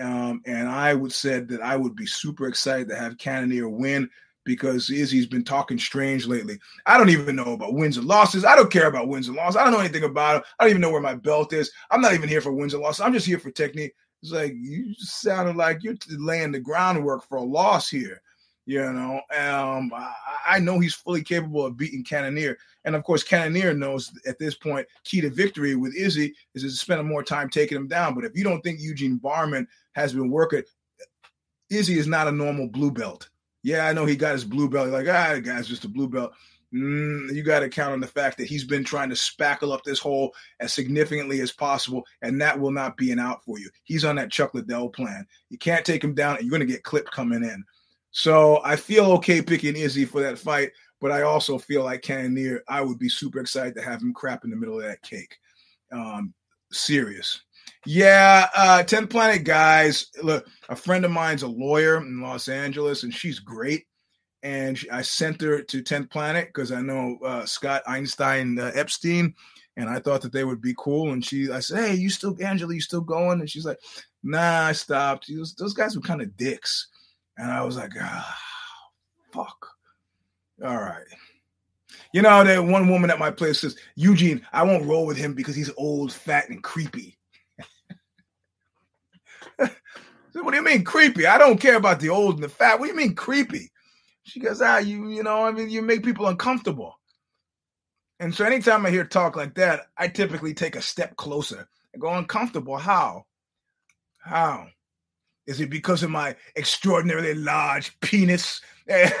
um, and I would said that I would be super excited to have Cannonier win because Izzy's been talking strange lately. I don't even know about wins and losses. I don't care about wins and losses. I don't know anything about it. I don't even know where my belt is. I'm not even here for wins and losses. I'm just here for technique. It's like you sounded like you're laying the groundwork for a loss here. You know, um, I, I, know he's fully capable of beating Cannonier. And of course, Cannonier knows at this point, key to victory with Izzy is to spend more time taking him down. But if you don't think Eugene Bareman has been working, Izzy is not a normal blue belt. Yeah, I know he got his blue belt. Like, ah, guy's just a blue belt. Mm, you got to count on the fact that he's been trying to spackle up this hole as significantly as possible, and that will not be an out for you. He's on that Chuck Liddell plan. You can't take him down, and you're going to get clipped coming in. So I feel okay picking Izzy for that fight, but I also feel like Cannonier, I would be super excited to have him crap in the middle of that cake. Um, serious. Yeah, uh, 10th Planet guys. Look, a friend of mine's a lawyer in Los Angeles, and she's great. And she, I sent her to 10th Planet because I know uh, Scott Einstein uh, Epstein, and I thought that they would be cool. And she, I said, "Hey, you still, Angela? You still going?" And she's like, "Nah, I stopped." Was, those guys were kind of dicks. And I was like, ah, fuck. All right. You know, that one woman at my place says, Eugene, I won't roll with him because he's old, fat, and creepy. so what do you mean creepy? I don't care about the old and the fat. What do you mean creepy? She goes, ah, you, you know, I mean, you make people uncomfortable. And so anytime I hear talk like that, I typically take a step closer and go uncomfortable. How? How? Is it because of my extraordinarily large penis? and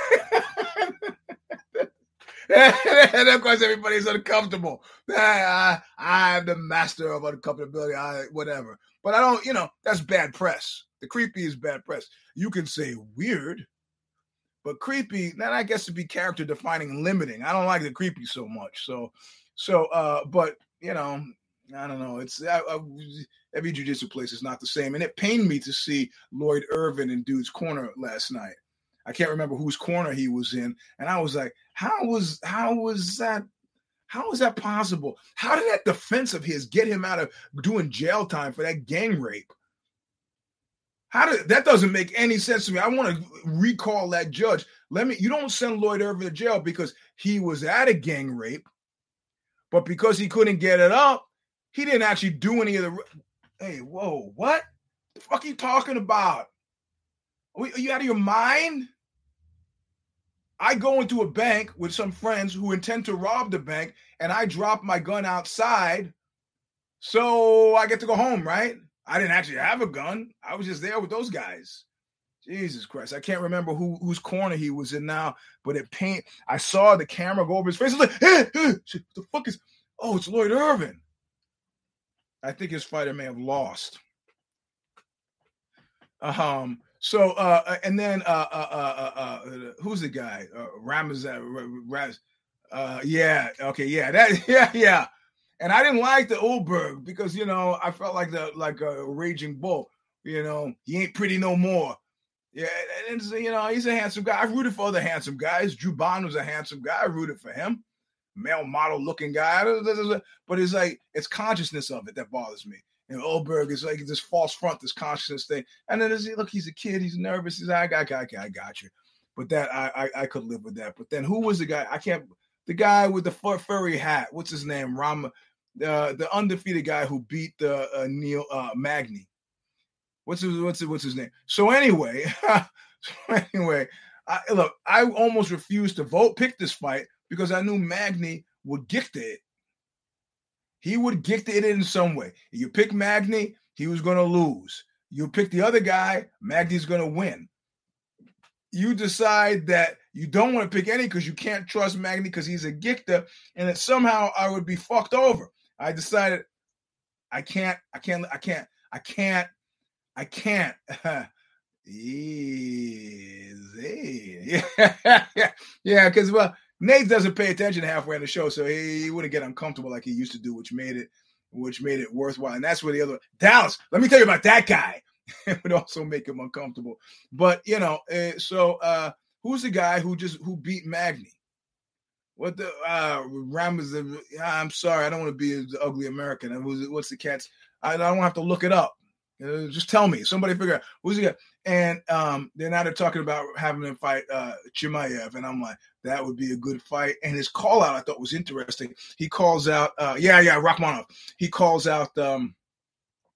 of course, everybody's uncomfortable. I, I, am the master of uncomfortability. I whatever, but I don't. You know, that's bad press. The creepy is bad press. You can say weird, but creepy. Then I guess to be character defining, and limiting. I don't like the creepy so much. So, so, uh, but you know, I don't know. It's I, I, every jujitsu place is not the same, and it pained me to see Lloyd Irvin in Dude's Corner last night. I can't remember whose corner he was in, and I was like, "How was how was that? How was that possible? How did that defense of his get him out of doing jail time for that gang rape? How did that doesn't make any sense to me? I want to recall that judge. Let me. You don't send Lloyd Irvin to jail because he was at a gang rape, but because he couldn't get it up, he didn't actually do any of the. Hey, whoa, what? The fuck are you talking about? Are you out of your mind? I go into a bank with some friends who intend to rob the bank, and I drop my gun outside. So I get to go home, right? I didn't actually have a gun. I was just there with those guys. Jesus Christ. I can't remember who whose corner he was in now, but it paint I saw the camera go over his face. I was like, hey, hey, the fuck is oh, it's Lloyd Irvin. I think his fighter may have lost. Um. So, uh, uh and then, uh, uh, uh, uh, uh who's the guy? Uh, Ramazan. Uh, yeah. Okay. Yeah. That. [laughs] Yeah. Yeah. And I didn't like the Ulberg because you know I felt like the like a raging bull. You know, he ain't pretty no more. Yeah, and you know he's a handsome guy. I rooted for other handsome guys. Drew Bond was a handsome guy. I rooted for him male model looking guy. But it's like it's consciousness of it that bothers me. And Ulberg is like this false front, this consciousness thing. And then it's, look, he's a kid, he's nervous. He's like, I got, I got you. But that I, I, I could live with that. But then who was the guy? I can't. The guy with the furry hat. What's his name? Ram, uh, the undefeated guy who beat the uh, Neil uh, Magny. what's his what's his, what's his name? So anyway, [laughs] so anyway, I, look, I almost refused to vote pick this fight because I knew Magny would gift it. He would gift it in some way. You pick Magny, he was going to lose. You pick the other guy, Magny's going to win. You decide that you don't want to pick any because you can't trust Magny because he's a gifter, and that somehow I would be fucked over. I decided I can't, I can't, I can't, I can't, I can't. [laughs] Easy. [laughs] Yeah, yeah, because well, Nate doesn't pay attention halfway in the show, so he, he wouldn't get uncomfortable like he used to do, which made it which made it worthwhile. And that's where the other Dallas. Let me tell you about that guy. [laughs] it would also make him uncomfortable. But you know, uh, so uh who's the guy who just who beat Magny? What the uh Ramos? I'm sorry, I don't want to be an ugly American. What's the cat's? I don't have to look it up. Uh, just tell me. Somebody figure out who's the guy. And um, then now they're talking about having him fight uh, Chimaev, and I'm like, that would be a good fight. And his call out I thought was interesting. He calls out, uh, yeah, yeah, Rakhmonov. He calls out um,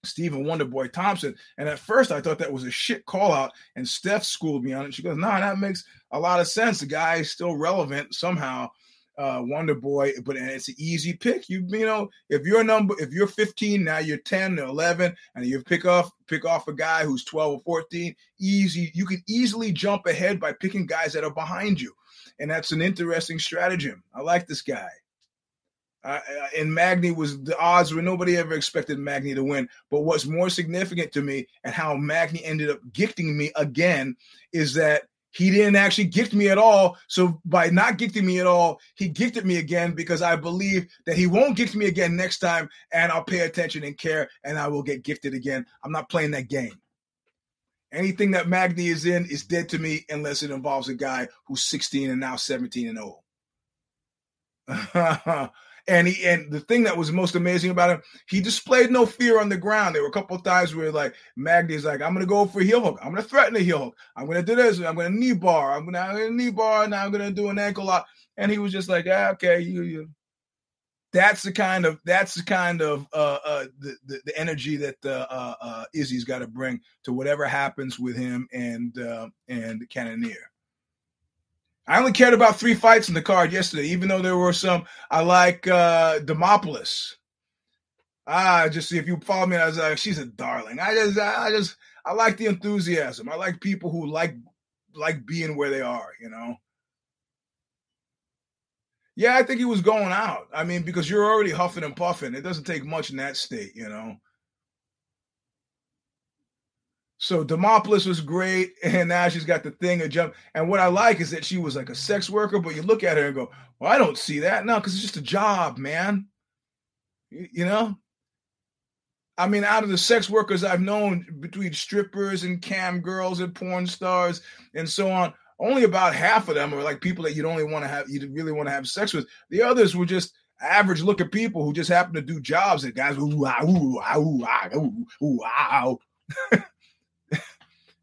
Stephen Wonderboy Thompson. And at first I thought that was a shit call out, and Steph schooled me on it. She goes, nah, that makes a lot of sense. The guy is still relevant somehow uh, Wonder Boy, but it's an easy pick. You you know, if you're number, if you're 15 now, you're 10 or 11, and you pick off pick off a guy who's 12 or 14. Easy, you can easily jump ahead by picking guys that are behind you, and that's an interesting stratagem. I like this guy. Uh, and Magny was the odds were nobody ever expected Magny to win. But what's more significant to me and how Magny ended up gifting me again is that he didn't actually gift me at all. So by not gifting me at all, he gifted me again because I believe that he won't gift me again next time, and I'll pay attention and care, and I will get gifted again. I'm not playing that game. Anything that Magny is in is dead to me unless it involves a guy who's 16 and now 17 and old. [laughs] And he and the thing that was most amazing about him, he displayed no fear on the ground. There were a couple of times where like Magny's like, I'm gonna go for a heel hook. I'm gonna threaten a heel hook. I'm gonna do this. I'm gonna knee bar. I'm gonna, I'm gonna knee bar. Now I'm gonna do an ankle lock. And he was just like, ah, okay, you you. That's the kind of that's the kind of uh, uh the, the, the energy that uh, uh, Izzy's got to bring to whatever happens with him and uh, and Cannonier. I only cared about three fights in the card yesterday, even though there were some. I like uh Demopoulos. Ah, just see if you follow me, I was like, she's a darling. I just, I just, I like the enthusiasm. I like people who like, like being where they are. You know. Yeah, I think he was going out. I mean, because you're already huffing and puffing. It doesn't take much in that state, you know. So Demopoulos was great, [laughs] and now she's got the thing of jump. And what I like is that she was like a sex worker, but you look at her and go, "Well, I don't see that." now because it's just a job, man. You, you, know. I mean, out of the sex workers I've known, between strippers and cam girls and porn stars and so on, only about half of them are like people that you'd only want to have, you really want to have sex with. The others were just average looking people who just happen to do jobs that guys ooh ah, ooh ah, ooh ah, ooh, ooh ah. [laughs]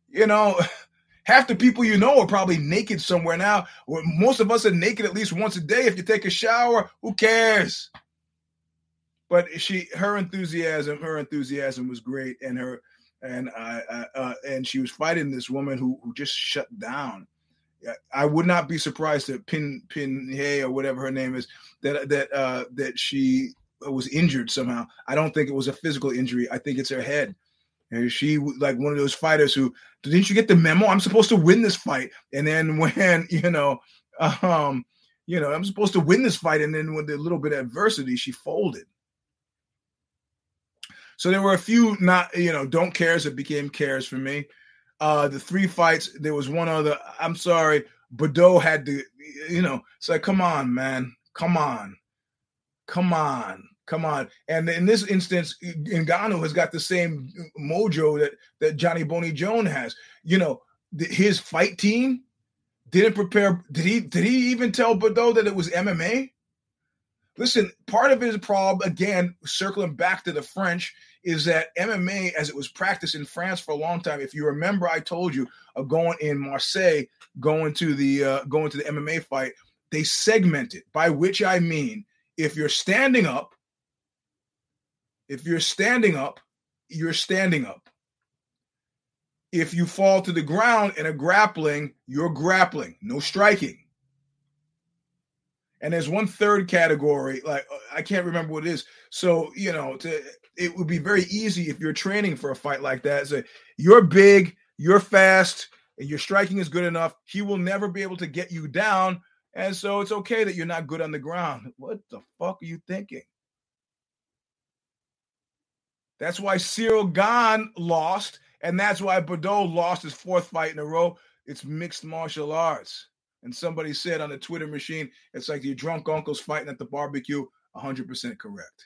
you know, [laughs] half the people you know are probably naked somewhere now. Most of us are naked at least once a day. If you take a shower, who cares? But she, her enthusiasm, her enthusiasm was great, and her, and uh, uh, and she was fighting this woman who who just shut down. I would not be surprised that Pin Pin Hey or whatever her name is that that uh, that she was injured somehow. I don't think it was a physical injury. I think it's her head. And she like one of those fighters who didn't you get the memo? I'm supposed to win this fight. And then [laughs] when, you know, um, you know, I'm supposed to win this fight. And then with a little bit of adversity, she folded. So there were a few not, you know, don't cares that became cares for me. Uh the three fights, there was one other. I'm sorry, Baudot had to, you know, it's like, come on, man. Come on. Come on. Come on. And in this instance, Ngannou has got the same mojo that, that Johnny Bones Jones has. You know, his fight team didn't prepare. Did he did he even tell Baudot that it was MMA? Listen, part of his problem, again, circling back to the French, is that MMA, as it was practiced in France for a long time, if you remember, I told you of going in Marseille, going to the uh, going to the MMA fight, they segmented, by which I mean if you're standing up, if you're standing up, you're standing up. if you fall to the ground in a grappling, you're grappling, no striking. And there's one third category, like uh, I can't remember what it is. So, you know, to, it would be very easy if you're training for a fight like that. So you're big, you're fast, and your striking is good enough. He will never be able to get you down. And so it's okay that you're not good on the ground. What the fuck are you thinking? That's why Cyril Gane lost, and that's why Baudot lost his fourth fight in a row. It's mixed martial arts. And somebody said on the Twitter machine, it's like your drunk uncles fighting at the barbecue. 100% correct.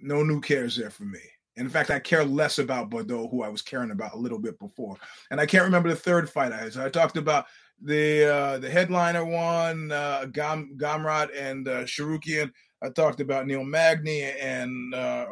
No new cares there for me. In fact, I care less about Baudot, who I was caring about a little bit before. And I can't remember the third fight I I talked about the uh, the headliner one, uh, Gam- Gamrot and uh, Tsarukyan. I talked about Neil Magny and uh,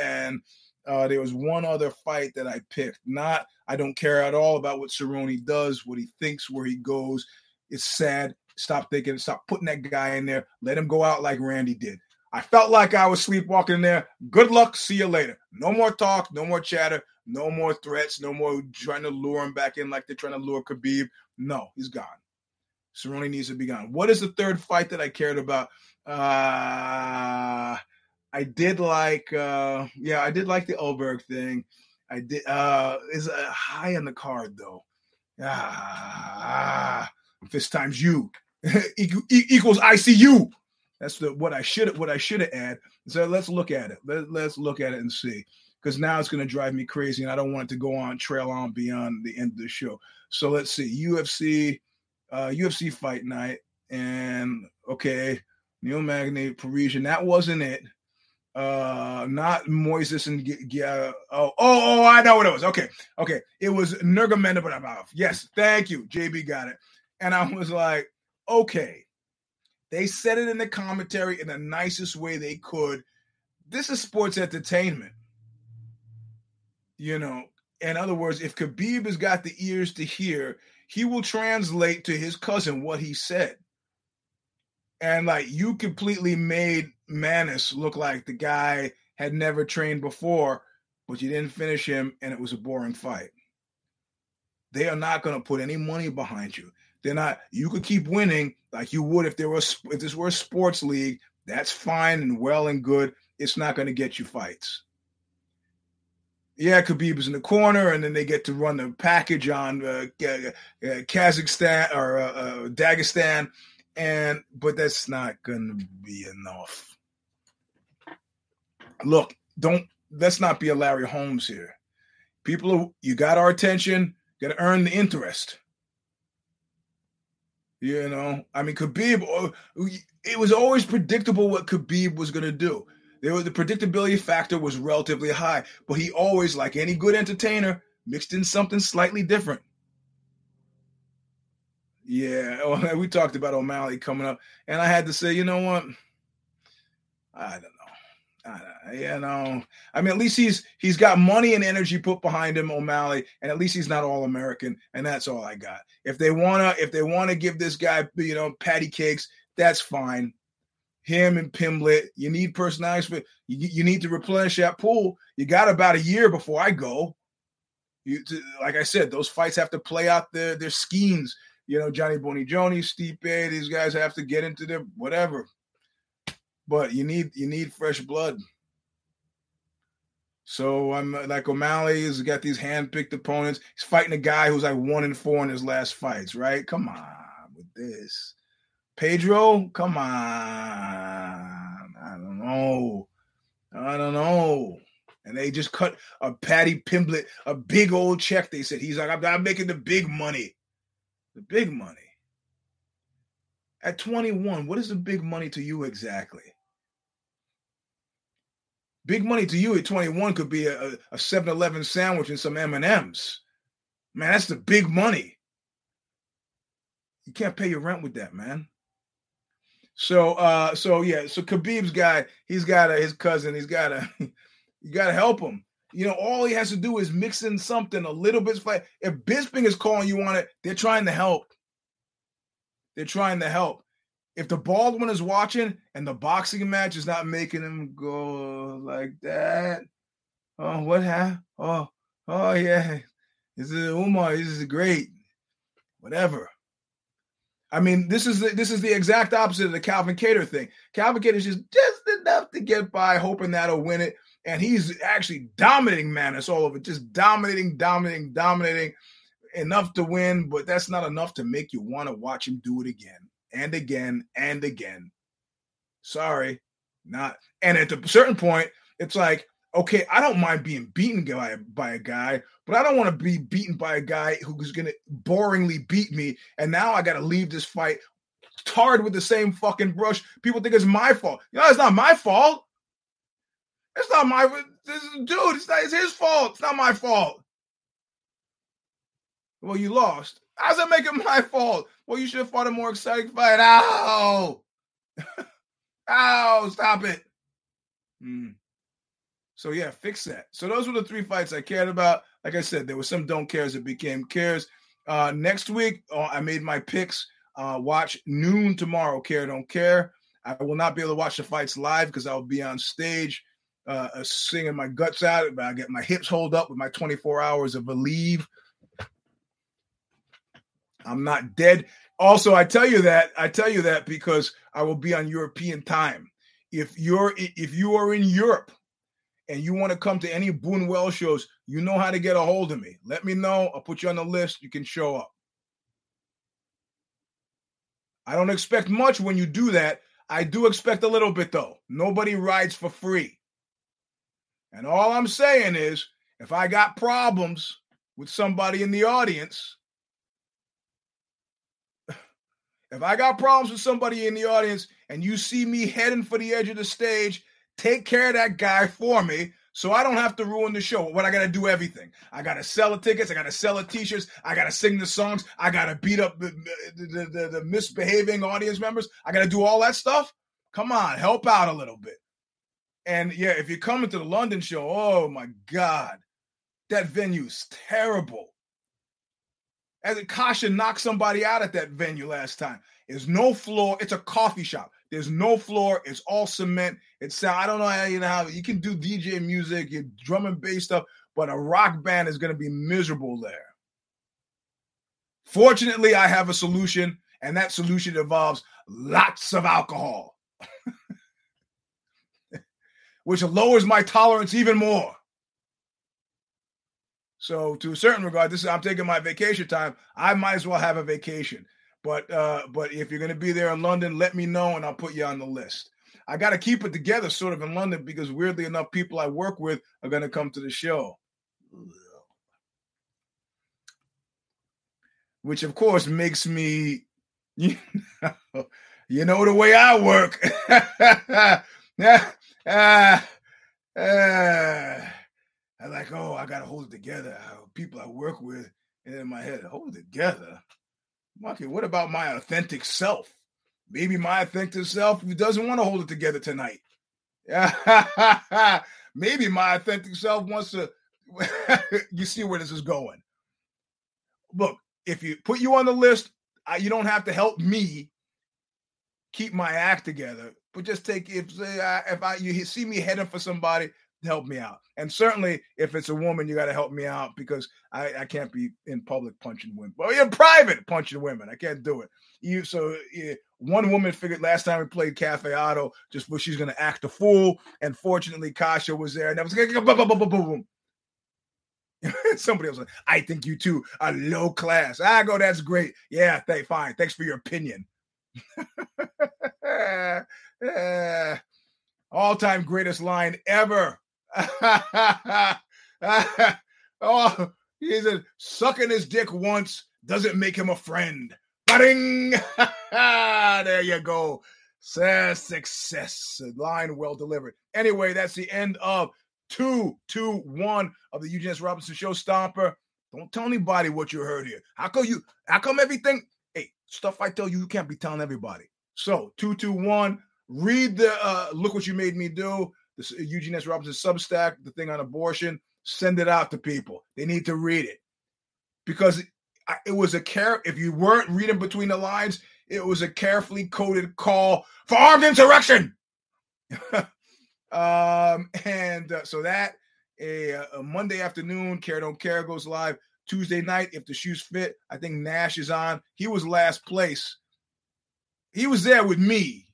and uh, there was one other fight that I picked. Not, I don't care at all about what Cerrone does, what he thinks, where he goes. It's sad. Stop thinking. Stop putting that guy in there. Let him go out like Randy did. I felt like I was sleepwalking there. Good luck. See you later. No more talk. No more chatter. No more threats. No more trying to lure him back in like they're trying to lure Khabib. No, he's gone. Cerrone needs to be gone. What is the third fight that I cared about? Uh, I did like, uh, yeah, I did like the Ulberg thing. I did. Uh, is a high on the card though. Ah, this times you [laughs] equals ICU. That's the what I should what I should have add. So let's look at it. Let, let's look at it and see. Because now it's going to drive me crazy, and I don't want it to go on trail on beyond the end of the show. So let's see. UFC, uh, UFC fight night, and okay, Neil Magny, Parisian. That wasn't it. Uh, not Moises and yeah. Oh, oh, oh, I know what it was. Okay, okay. It was Nurmagomedov. Yes, thank you. JB got it. And I was like, okay. They said it in the commentary in the nicest way they could. This is sports entertainment. You know, in other words, if Khabib has got the ears to hear, he will translate to his cousin what he said. And like you completely made Maness look like the guy had never trained before, but you didn't finish him and it was a boring fight. They are not going to put any money behind you. They're not. You could keep winning like you would if there was if this were a sports league. That's fine and well and good. It's not going to get you fights. Yeah, Khabib is in the corner, and then they get to run the package on uh, uh, Kazakhstan or uh, uh, Dagestan, and but that's not going to be enough. Look, don't let's not be a Larry Holmes here. People, you got our attention. Got to earn the interest. You know, I mean, Khabib, uh, it was always predictable what Khabib was going to do. There was the predictability factor was relatively high, but he always, like any good entertainer, mixed in something slightly different. Yeah, [laughs] we talked about O'Malley coming up, and I had to say, you know what? I don't know. I, you know, I mean, at least he's he's got money and energy put behind him, O'Malley, and at least he's not all American, and that's all I got. If they wanna, if they wanna give this guy, you know, patty cakes, that's fine him and Pimblett. You need personalities for you, you need to replenish that pool. You got about a year before I go. You like I said, those fights have to play out their their schemes. You know, Johnny Bonigioni, Stipe, these guys have to get into their whatever. But you need you need fresh blood. So I'm uh, like O'Malley has got these hand-picked opponents. He's fighting a guy who's like one and four in his last fights, right? Come on with this. Pedro, come on. I don't know. I don't know. And they just cut a Paddy Pimblett a big old check. They said he's like, I'm, I'm making the big money. The big money. At 21, what is the big money to you exactly? Big money to you at 21 could be a, a 7-Eleven sandwich and some M&Ms. Man, that's the big money. You can't pay your rent with that, man. So uh so yeah, so Khabib's guy, he's got a, his cousin, he's got a [laughs] you got to help him. You know, all he has to do is mix in something a little bit. If Bisping is calling you on it, they're trying to help. They're trying to help. If the bald one is watching and the boxing match is not making him go like that, oh, what happened? Oh, Oh yeah, this is Umar. This is great. Whatever. I mean, this is the, this is the exact opposite of the Calvin Kattar thing. Calvin Kattar is just just enough to get by, hoping that'll win it, and he's actually dominating Maness all over, just dominating, dominating, dominating, enough to win, but that's not enough to make you want to watch him do it again and again and again. Sorry, not. And at a certain point, it's like, okay, I don't mind being beaten by, by a guy, but I don't want to be beaten by a guy who's going to boringly beat me. And now I got to leave this fight tarred with the same fucking brush. People think it's my fault. You know, it's not my fault. It's not my this dude. It's not. It's his fault. It's not my fault. Well, you lost. How's that make it my fault? Well, you should have fought a more exciting fight. Ow! [laughs] Ow! Stop it. Hmm. So yeah, fix that. So those were the three fights I cared about. Like I said, there was some don't cares that became cares. Uh, next week, uh, I made my picks. Uh, watch noon tomorrow. Care don't care. I will not be able to watch the fights live because I'll be on stage uh, uh singing my guts out. But I get my hips hold up with my 24 hours of Aleve. I'm not dead. Also, I tell you that I tell you that because I will be on European time. If you're if you are in Europe and you want to come to any Buñuel shows, you know how to get a hold of me. Let me know. I'll put you on the list. You can show up. I don't expect much when you do that. I do expect a little bit, though. Nobody rides for free. And all I'm saying is if I got problems with somebody in the audience, if I got problems with somebody in the audience and you see me heading for the edge of the stage take care of that guy for me so I don't have to ruin the show. What I got to do everything. I got to sell the tickets. I got to sell the t-shirts. I got to sing the songs. I got to beat up the, the, the, the misbehaving audience members. I got to do all that stuff. Come on, help out a little bit. And yeah, if you're coming to the London show, oh my God, that venue's terrible. As Kasha knocked somebody out at that venue last time. There's no floor. It's a coffee shop. There's no floor. It's all cement. It's I don't know how you know how you can do DJ music, your drum and bass stuff, but a rock band is going to be miserable there. Fortunately, I have a solution, and that solution involves lots of alcohol, [laughs] which lowers my tolerance even more. So, to a certain regard, this is I'm taking my vacation time. I might as well have a vacation. But uh, but if you're going to be there in London, let me know and I'll put you on the list. I got to keep it together sort of in London because weirdly enough, people I work with are going to come to the show. Which of course makes me, [laughs] you know, you know the way I work. uh, [laughs] uh, I like, oh, I gotta hold it together. People I work with, and in my head, hold it together. Okay, what about my authentic self? Maybe my authentic self doesn't want to hold it together tonight. Yeah. [laughs] Maybe my authentic self wants to. [laughs] you see where this is going. Look, if you put you on the list, I, you don't have to help me keep my act together. But just take if if I you see me heading for somebody, help me out. And certainly, if it's a woman, you got to help me out because I, I can't be in public punching women. Well, in private punching women, I can't do it. You so yeah, one woman figured last time we played Cafe Oto just was she's going to act a fool, and fortunately, Kasha was there, and I was boom, boom, boom, boom. [laughs] Somebody else, like, I think you two are low class. Ah, I go, that's great. Yeah, thank, fine. Thanks for your opinion. [laughs] Eh, eh, All time greatest line ever [laughs] oh, he said, sucking his dick once doesn't make him a friend. Butting. [laughs] there you go. Says success. Line well delivered. Anyway, that's the end of two, two, one of the Eugene S. Robinson Show Stomper. Don't tell anybody what you heard here. How come you? How come everything? Hey, stuff I tell you, you can't be telling everybody. So two, two, one. Read the uh, look what you made me do the Eugene S. Robinson Substack, the thing on abortion, send it out to people. They need to read it because it was a care. If you weren't reading between the lines, it was a carefully coded call for armed insurrection. [laughs] um, and uh, so that a, a Monday afternoon, Care Don't Care goes live. Tuesday night, if the shoes fit, I think Nash is on. He was last place. He was there with me.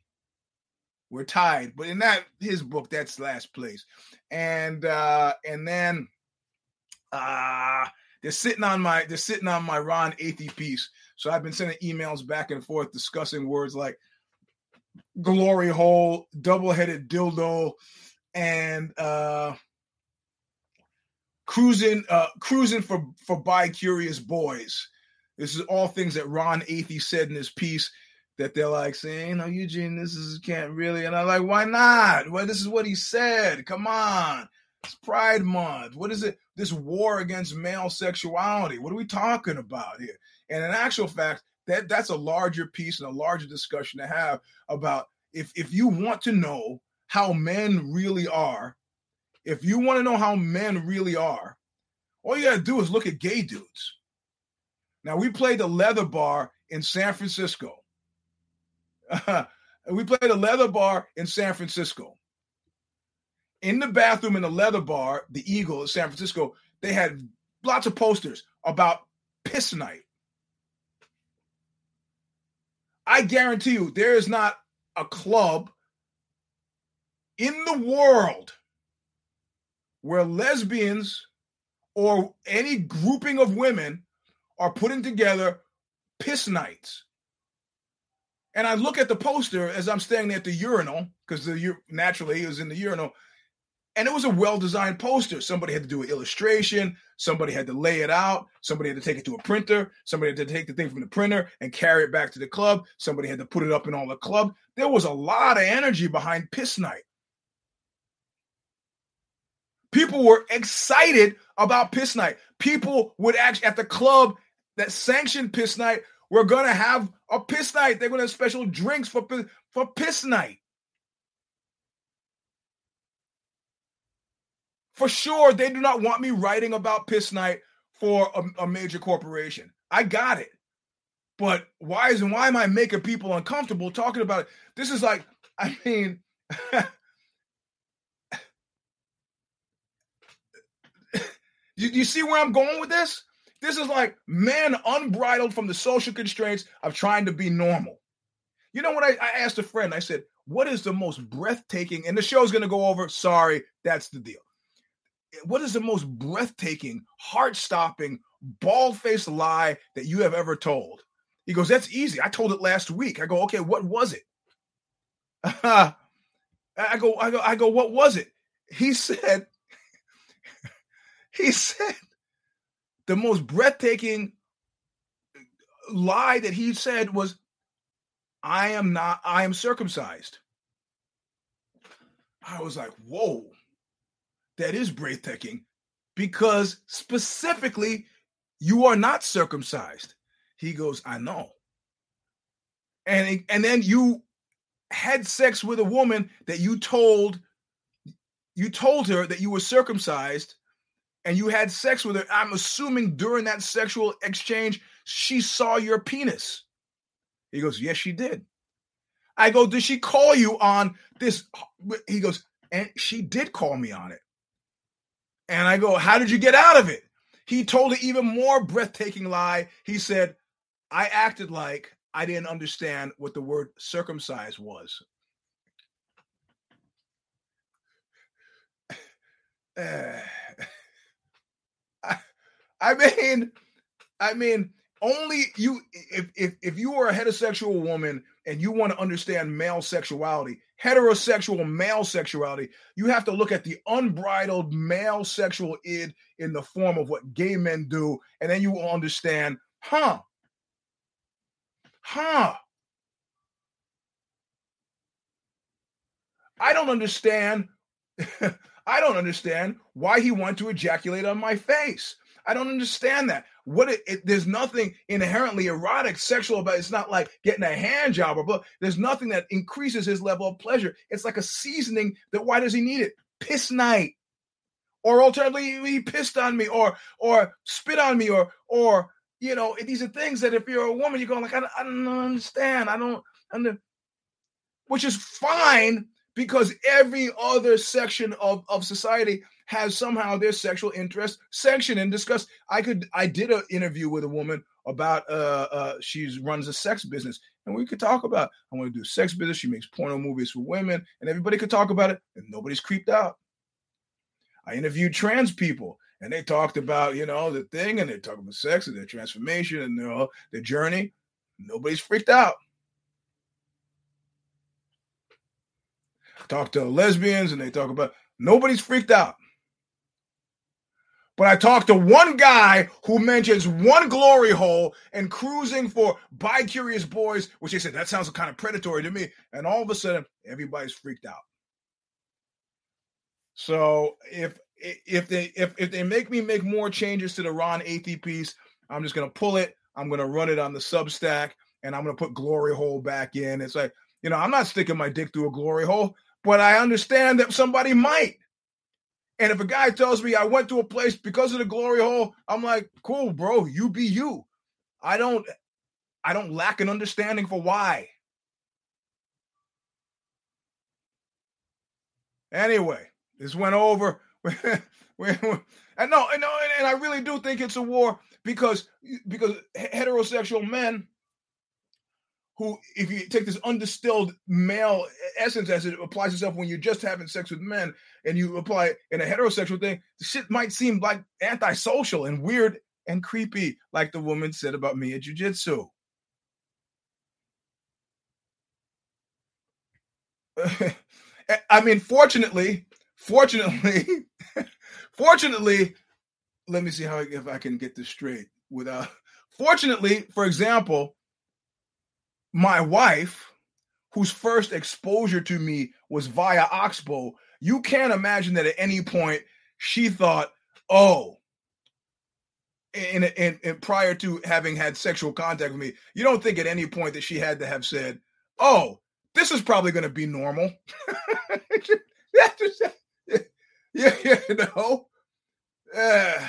We're tied, but in that his book, that's last place. And uh and then uh they're sitting on my they're sitting on my Ron Athey piece. So I've been sending emails back and forth discussing words like glory hole, double-headed dildo, and uh cruising uh cruising for for bi curious boys this is all things that ron athey said in his piece that they're like saying no eugene this is can't really and i'm like why not? Well this is what he said. Come on. It's pride month. What is it? This war against male sexuality. What are we talking about here? And in actual fact that that's a larger piece and a larger discussion to have about if if you want to know how men really are if you want to know how men really are, all you got to do is look at gay dudes. Now, we played the leather bar in San Francisco. [laughs] we played a leather bar in San Francisco. In the bathroom in the leather bar, the Eagle in San Francisco, they had lots of posters about piss night. I guarantee you, there is not a club in the world where lesbians or any grouping of women are putting together piss nights. And I look at the poster as I'm standing at the urinal because the naturally it was in the urinal, and it was a well-designed poster. Somebody had to do an illustration, somebody had to lay it out, somebody had to take it to a printer, somebody had to take the thing from the printer and carry it back to the club, somebody had to put it up in all the club. There was a lot of energy behind piss night. People were excited about Piss Night. People would actually, at the club that sanctioned Piss Night, we're going to have a Piss Night. They're going to have special drinks for, for Piss Night. For sure, they do not want me writing about Piss Night for a, a major corporation. I got it. But why is and why am I making people uncomfortable talking about it? This is like, [laughs] I mean, [laughs] You, you see where I'm going with this? This is like man unbridled from the social constraints of trying to be normal. You know what? I, I asked a friend, I said, What is the most breathtaking? And the show's going to go over. Sorry, that's the deal. What is the most breathtaking, heart stopping, bald faced lie that you have ever told? He goes, That's easy. I told it last week. I go, Okay, what was it? [laughs] I go, I go, I go, what was it? He said, [laughs] he said the most breathtaking lie that he said was, I am not, I am circumcised. I was like, whoa, that is breathtaking because specifically, you are not circumcised. He goes, I know. And, and then you had sex with a woman that you told you told her that you were circumcised and you had sex with her, I'm assuming during that sexual exchange, she saw your penis. He goes, Yes, she did. I go, Did she call you on this? He goes, And she did call me on it. And I go, How did you get out of it? He told an even more breathtaking lie. He said, I acted like I didn't understand what the word circumcised was. Uh, [sighs] [sighs] I mean, I mean, only you if if if you are a heterosexual woman and you want to understand male sexuality, heterosexual male sexuality, you have to look at the unbridled male sexual id in the form of what gay men do, and then you will understand, huh? Huh? I don't understand. [laughs] I don't understand why he wanted to ejaculate on my face. I don't understand that. What it, it, there's nothing inherently erotic, sexual about it. It's not like getting a hand job or but there's nothing that increases his level of pleasure. It's like a seasoning that why does he need it? Piss night. Or alternatively, he pissed on me or or spit on me or or you know, these are things that if you're a woman, you're going like, I, I don't understand. I don't under which is fine because every other section of, of society has somehow their sexual interest sanctioned and discussed. I could I did an interview with a woman about uh uh she runs a sex business and we could talk about I want to do sex business. She makes porno movies for women and everybody could talk about it and nobody's creeped out. I interviewed trans people and they talked about you know the thing and they talked about sex and their transformation and their, their journey. Nobody's freaked out. Talk to lesbians and they talk about nobody's freaked out. But I talked to one guy who mentions one glory hole and cruising for bi-curious boys, which they said that sounds kind of predatory to me. And all of a sudden, everybody's freaked out. So if if they if if they make me make more changes to the Ron Athey piece, I'm just gonna pull it. I'm gonna run it on the Substack, and I'm gonna put glory hole back in. It's like you know, I'm not sticking my dick through a glory hole, but I understand that somebody might. And if a guy tells me I went to a place because of the glory hole, I'm like, cool, bro, you be you. I don't I don't lack an understanding for why. Anyway, this went over. [laughs] and no, and no, and I really do think it's a war because because heterosexual men who, if you take this undistilled male essence as it applies itself when you're just having sex with men and you apply it in a heterosexual thing, the shit might seem like antisocial and weird and creepy, like the woman said about me at jujitsu. [laughs] I mean, fortunately, fortunately, [laughs] fortunately, let me see how if I can get this straight without. Fortunately, for example, my wife, whose first exposure to me was via Oxbow, you can't imagine that at any point she thought, oh, in, in, in, prior to having had sexual contact with me, you don't think at any point that she had to have said, "Oh, this is probably going to be normal." [laughs] [laughs] yeah, yeah, you know. Uh,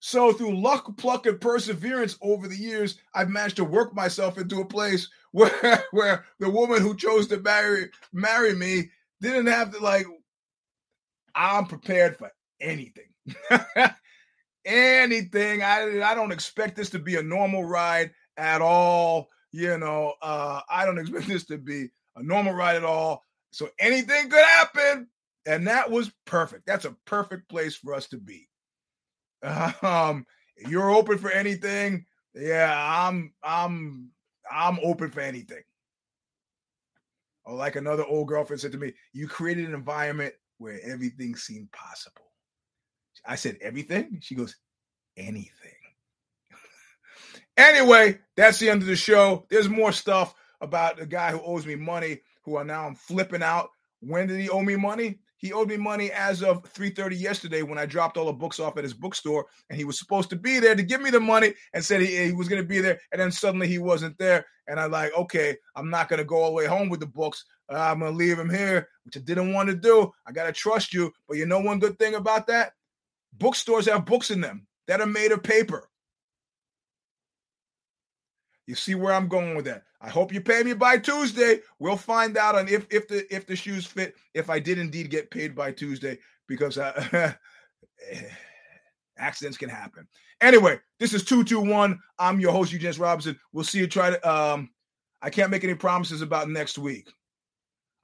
so through luck, pluck, and perseverance over the years, I've managed to work myself into a place where [laughs] where the woman who chose to marry marry me didn't have to like. I'm prepared for anything. [laughs] anything. I I don't expect this to be a normal ride at all. You know, uh, I don't [laughs] expect this to be a normal ride at all. So anything could happen, and that was perfect. That's a perfect place for us to be. Um, you're open for anything. Yeah, I'm I'm I'm open for anything. Or like another old girlfriend said to me, you created an environment where everything seemed possible. I said, everything? She goes, anything. [laughs] anyway, that's the end of the show. There's more stuff about the guy who owes me money, who are now flipping out. When did he owe me money? He owed me money as of 3:30 yesterday when I dropped all the books off at his bookstore, and he was supposed to be there to give me the money and said he, he was going to be there, and then suddenly he wasn't there, and I'm like, okay, I'm not going to go all the way home with the books. Uh, I'm going to leave him here, which I didn't want to do. I got to trust you, but you know one good thing about that? Bookstores have books in them that are made of paper. You see where I'm going with that. I hope you pay me by Tuesday. We'll find out on if if the if the shoes fit. If I did indeed get paid by Tuesday, because uh, [laughs] accidents can happen. Anyway, this is two two one. I'm your host Eugene Robinson. We'll see you. Try to. Um, I can't make any promises about next week.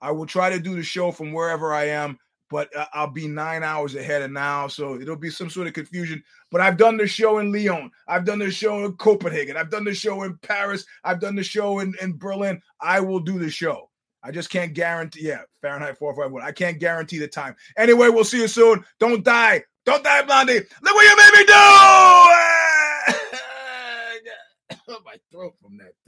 I will try to do the show from wherever I am but uh, I'll be nine hours ahead of now, so it'll be some sort of confusion. But I've done the show in Lyon, I've done the show in Copenhagen, I've done the show in Paris, I've done the show in, in Berlin. I will do the show. I just can't guarantee. Yeah, Fahrenheit 451. I can't guarantee the time. Anyway, we'll see you soon. Don't die. Don't die, Blondie. Look what you made me do. [laughs] My throat from that.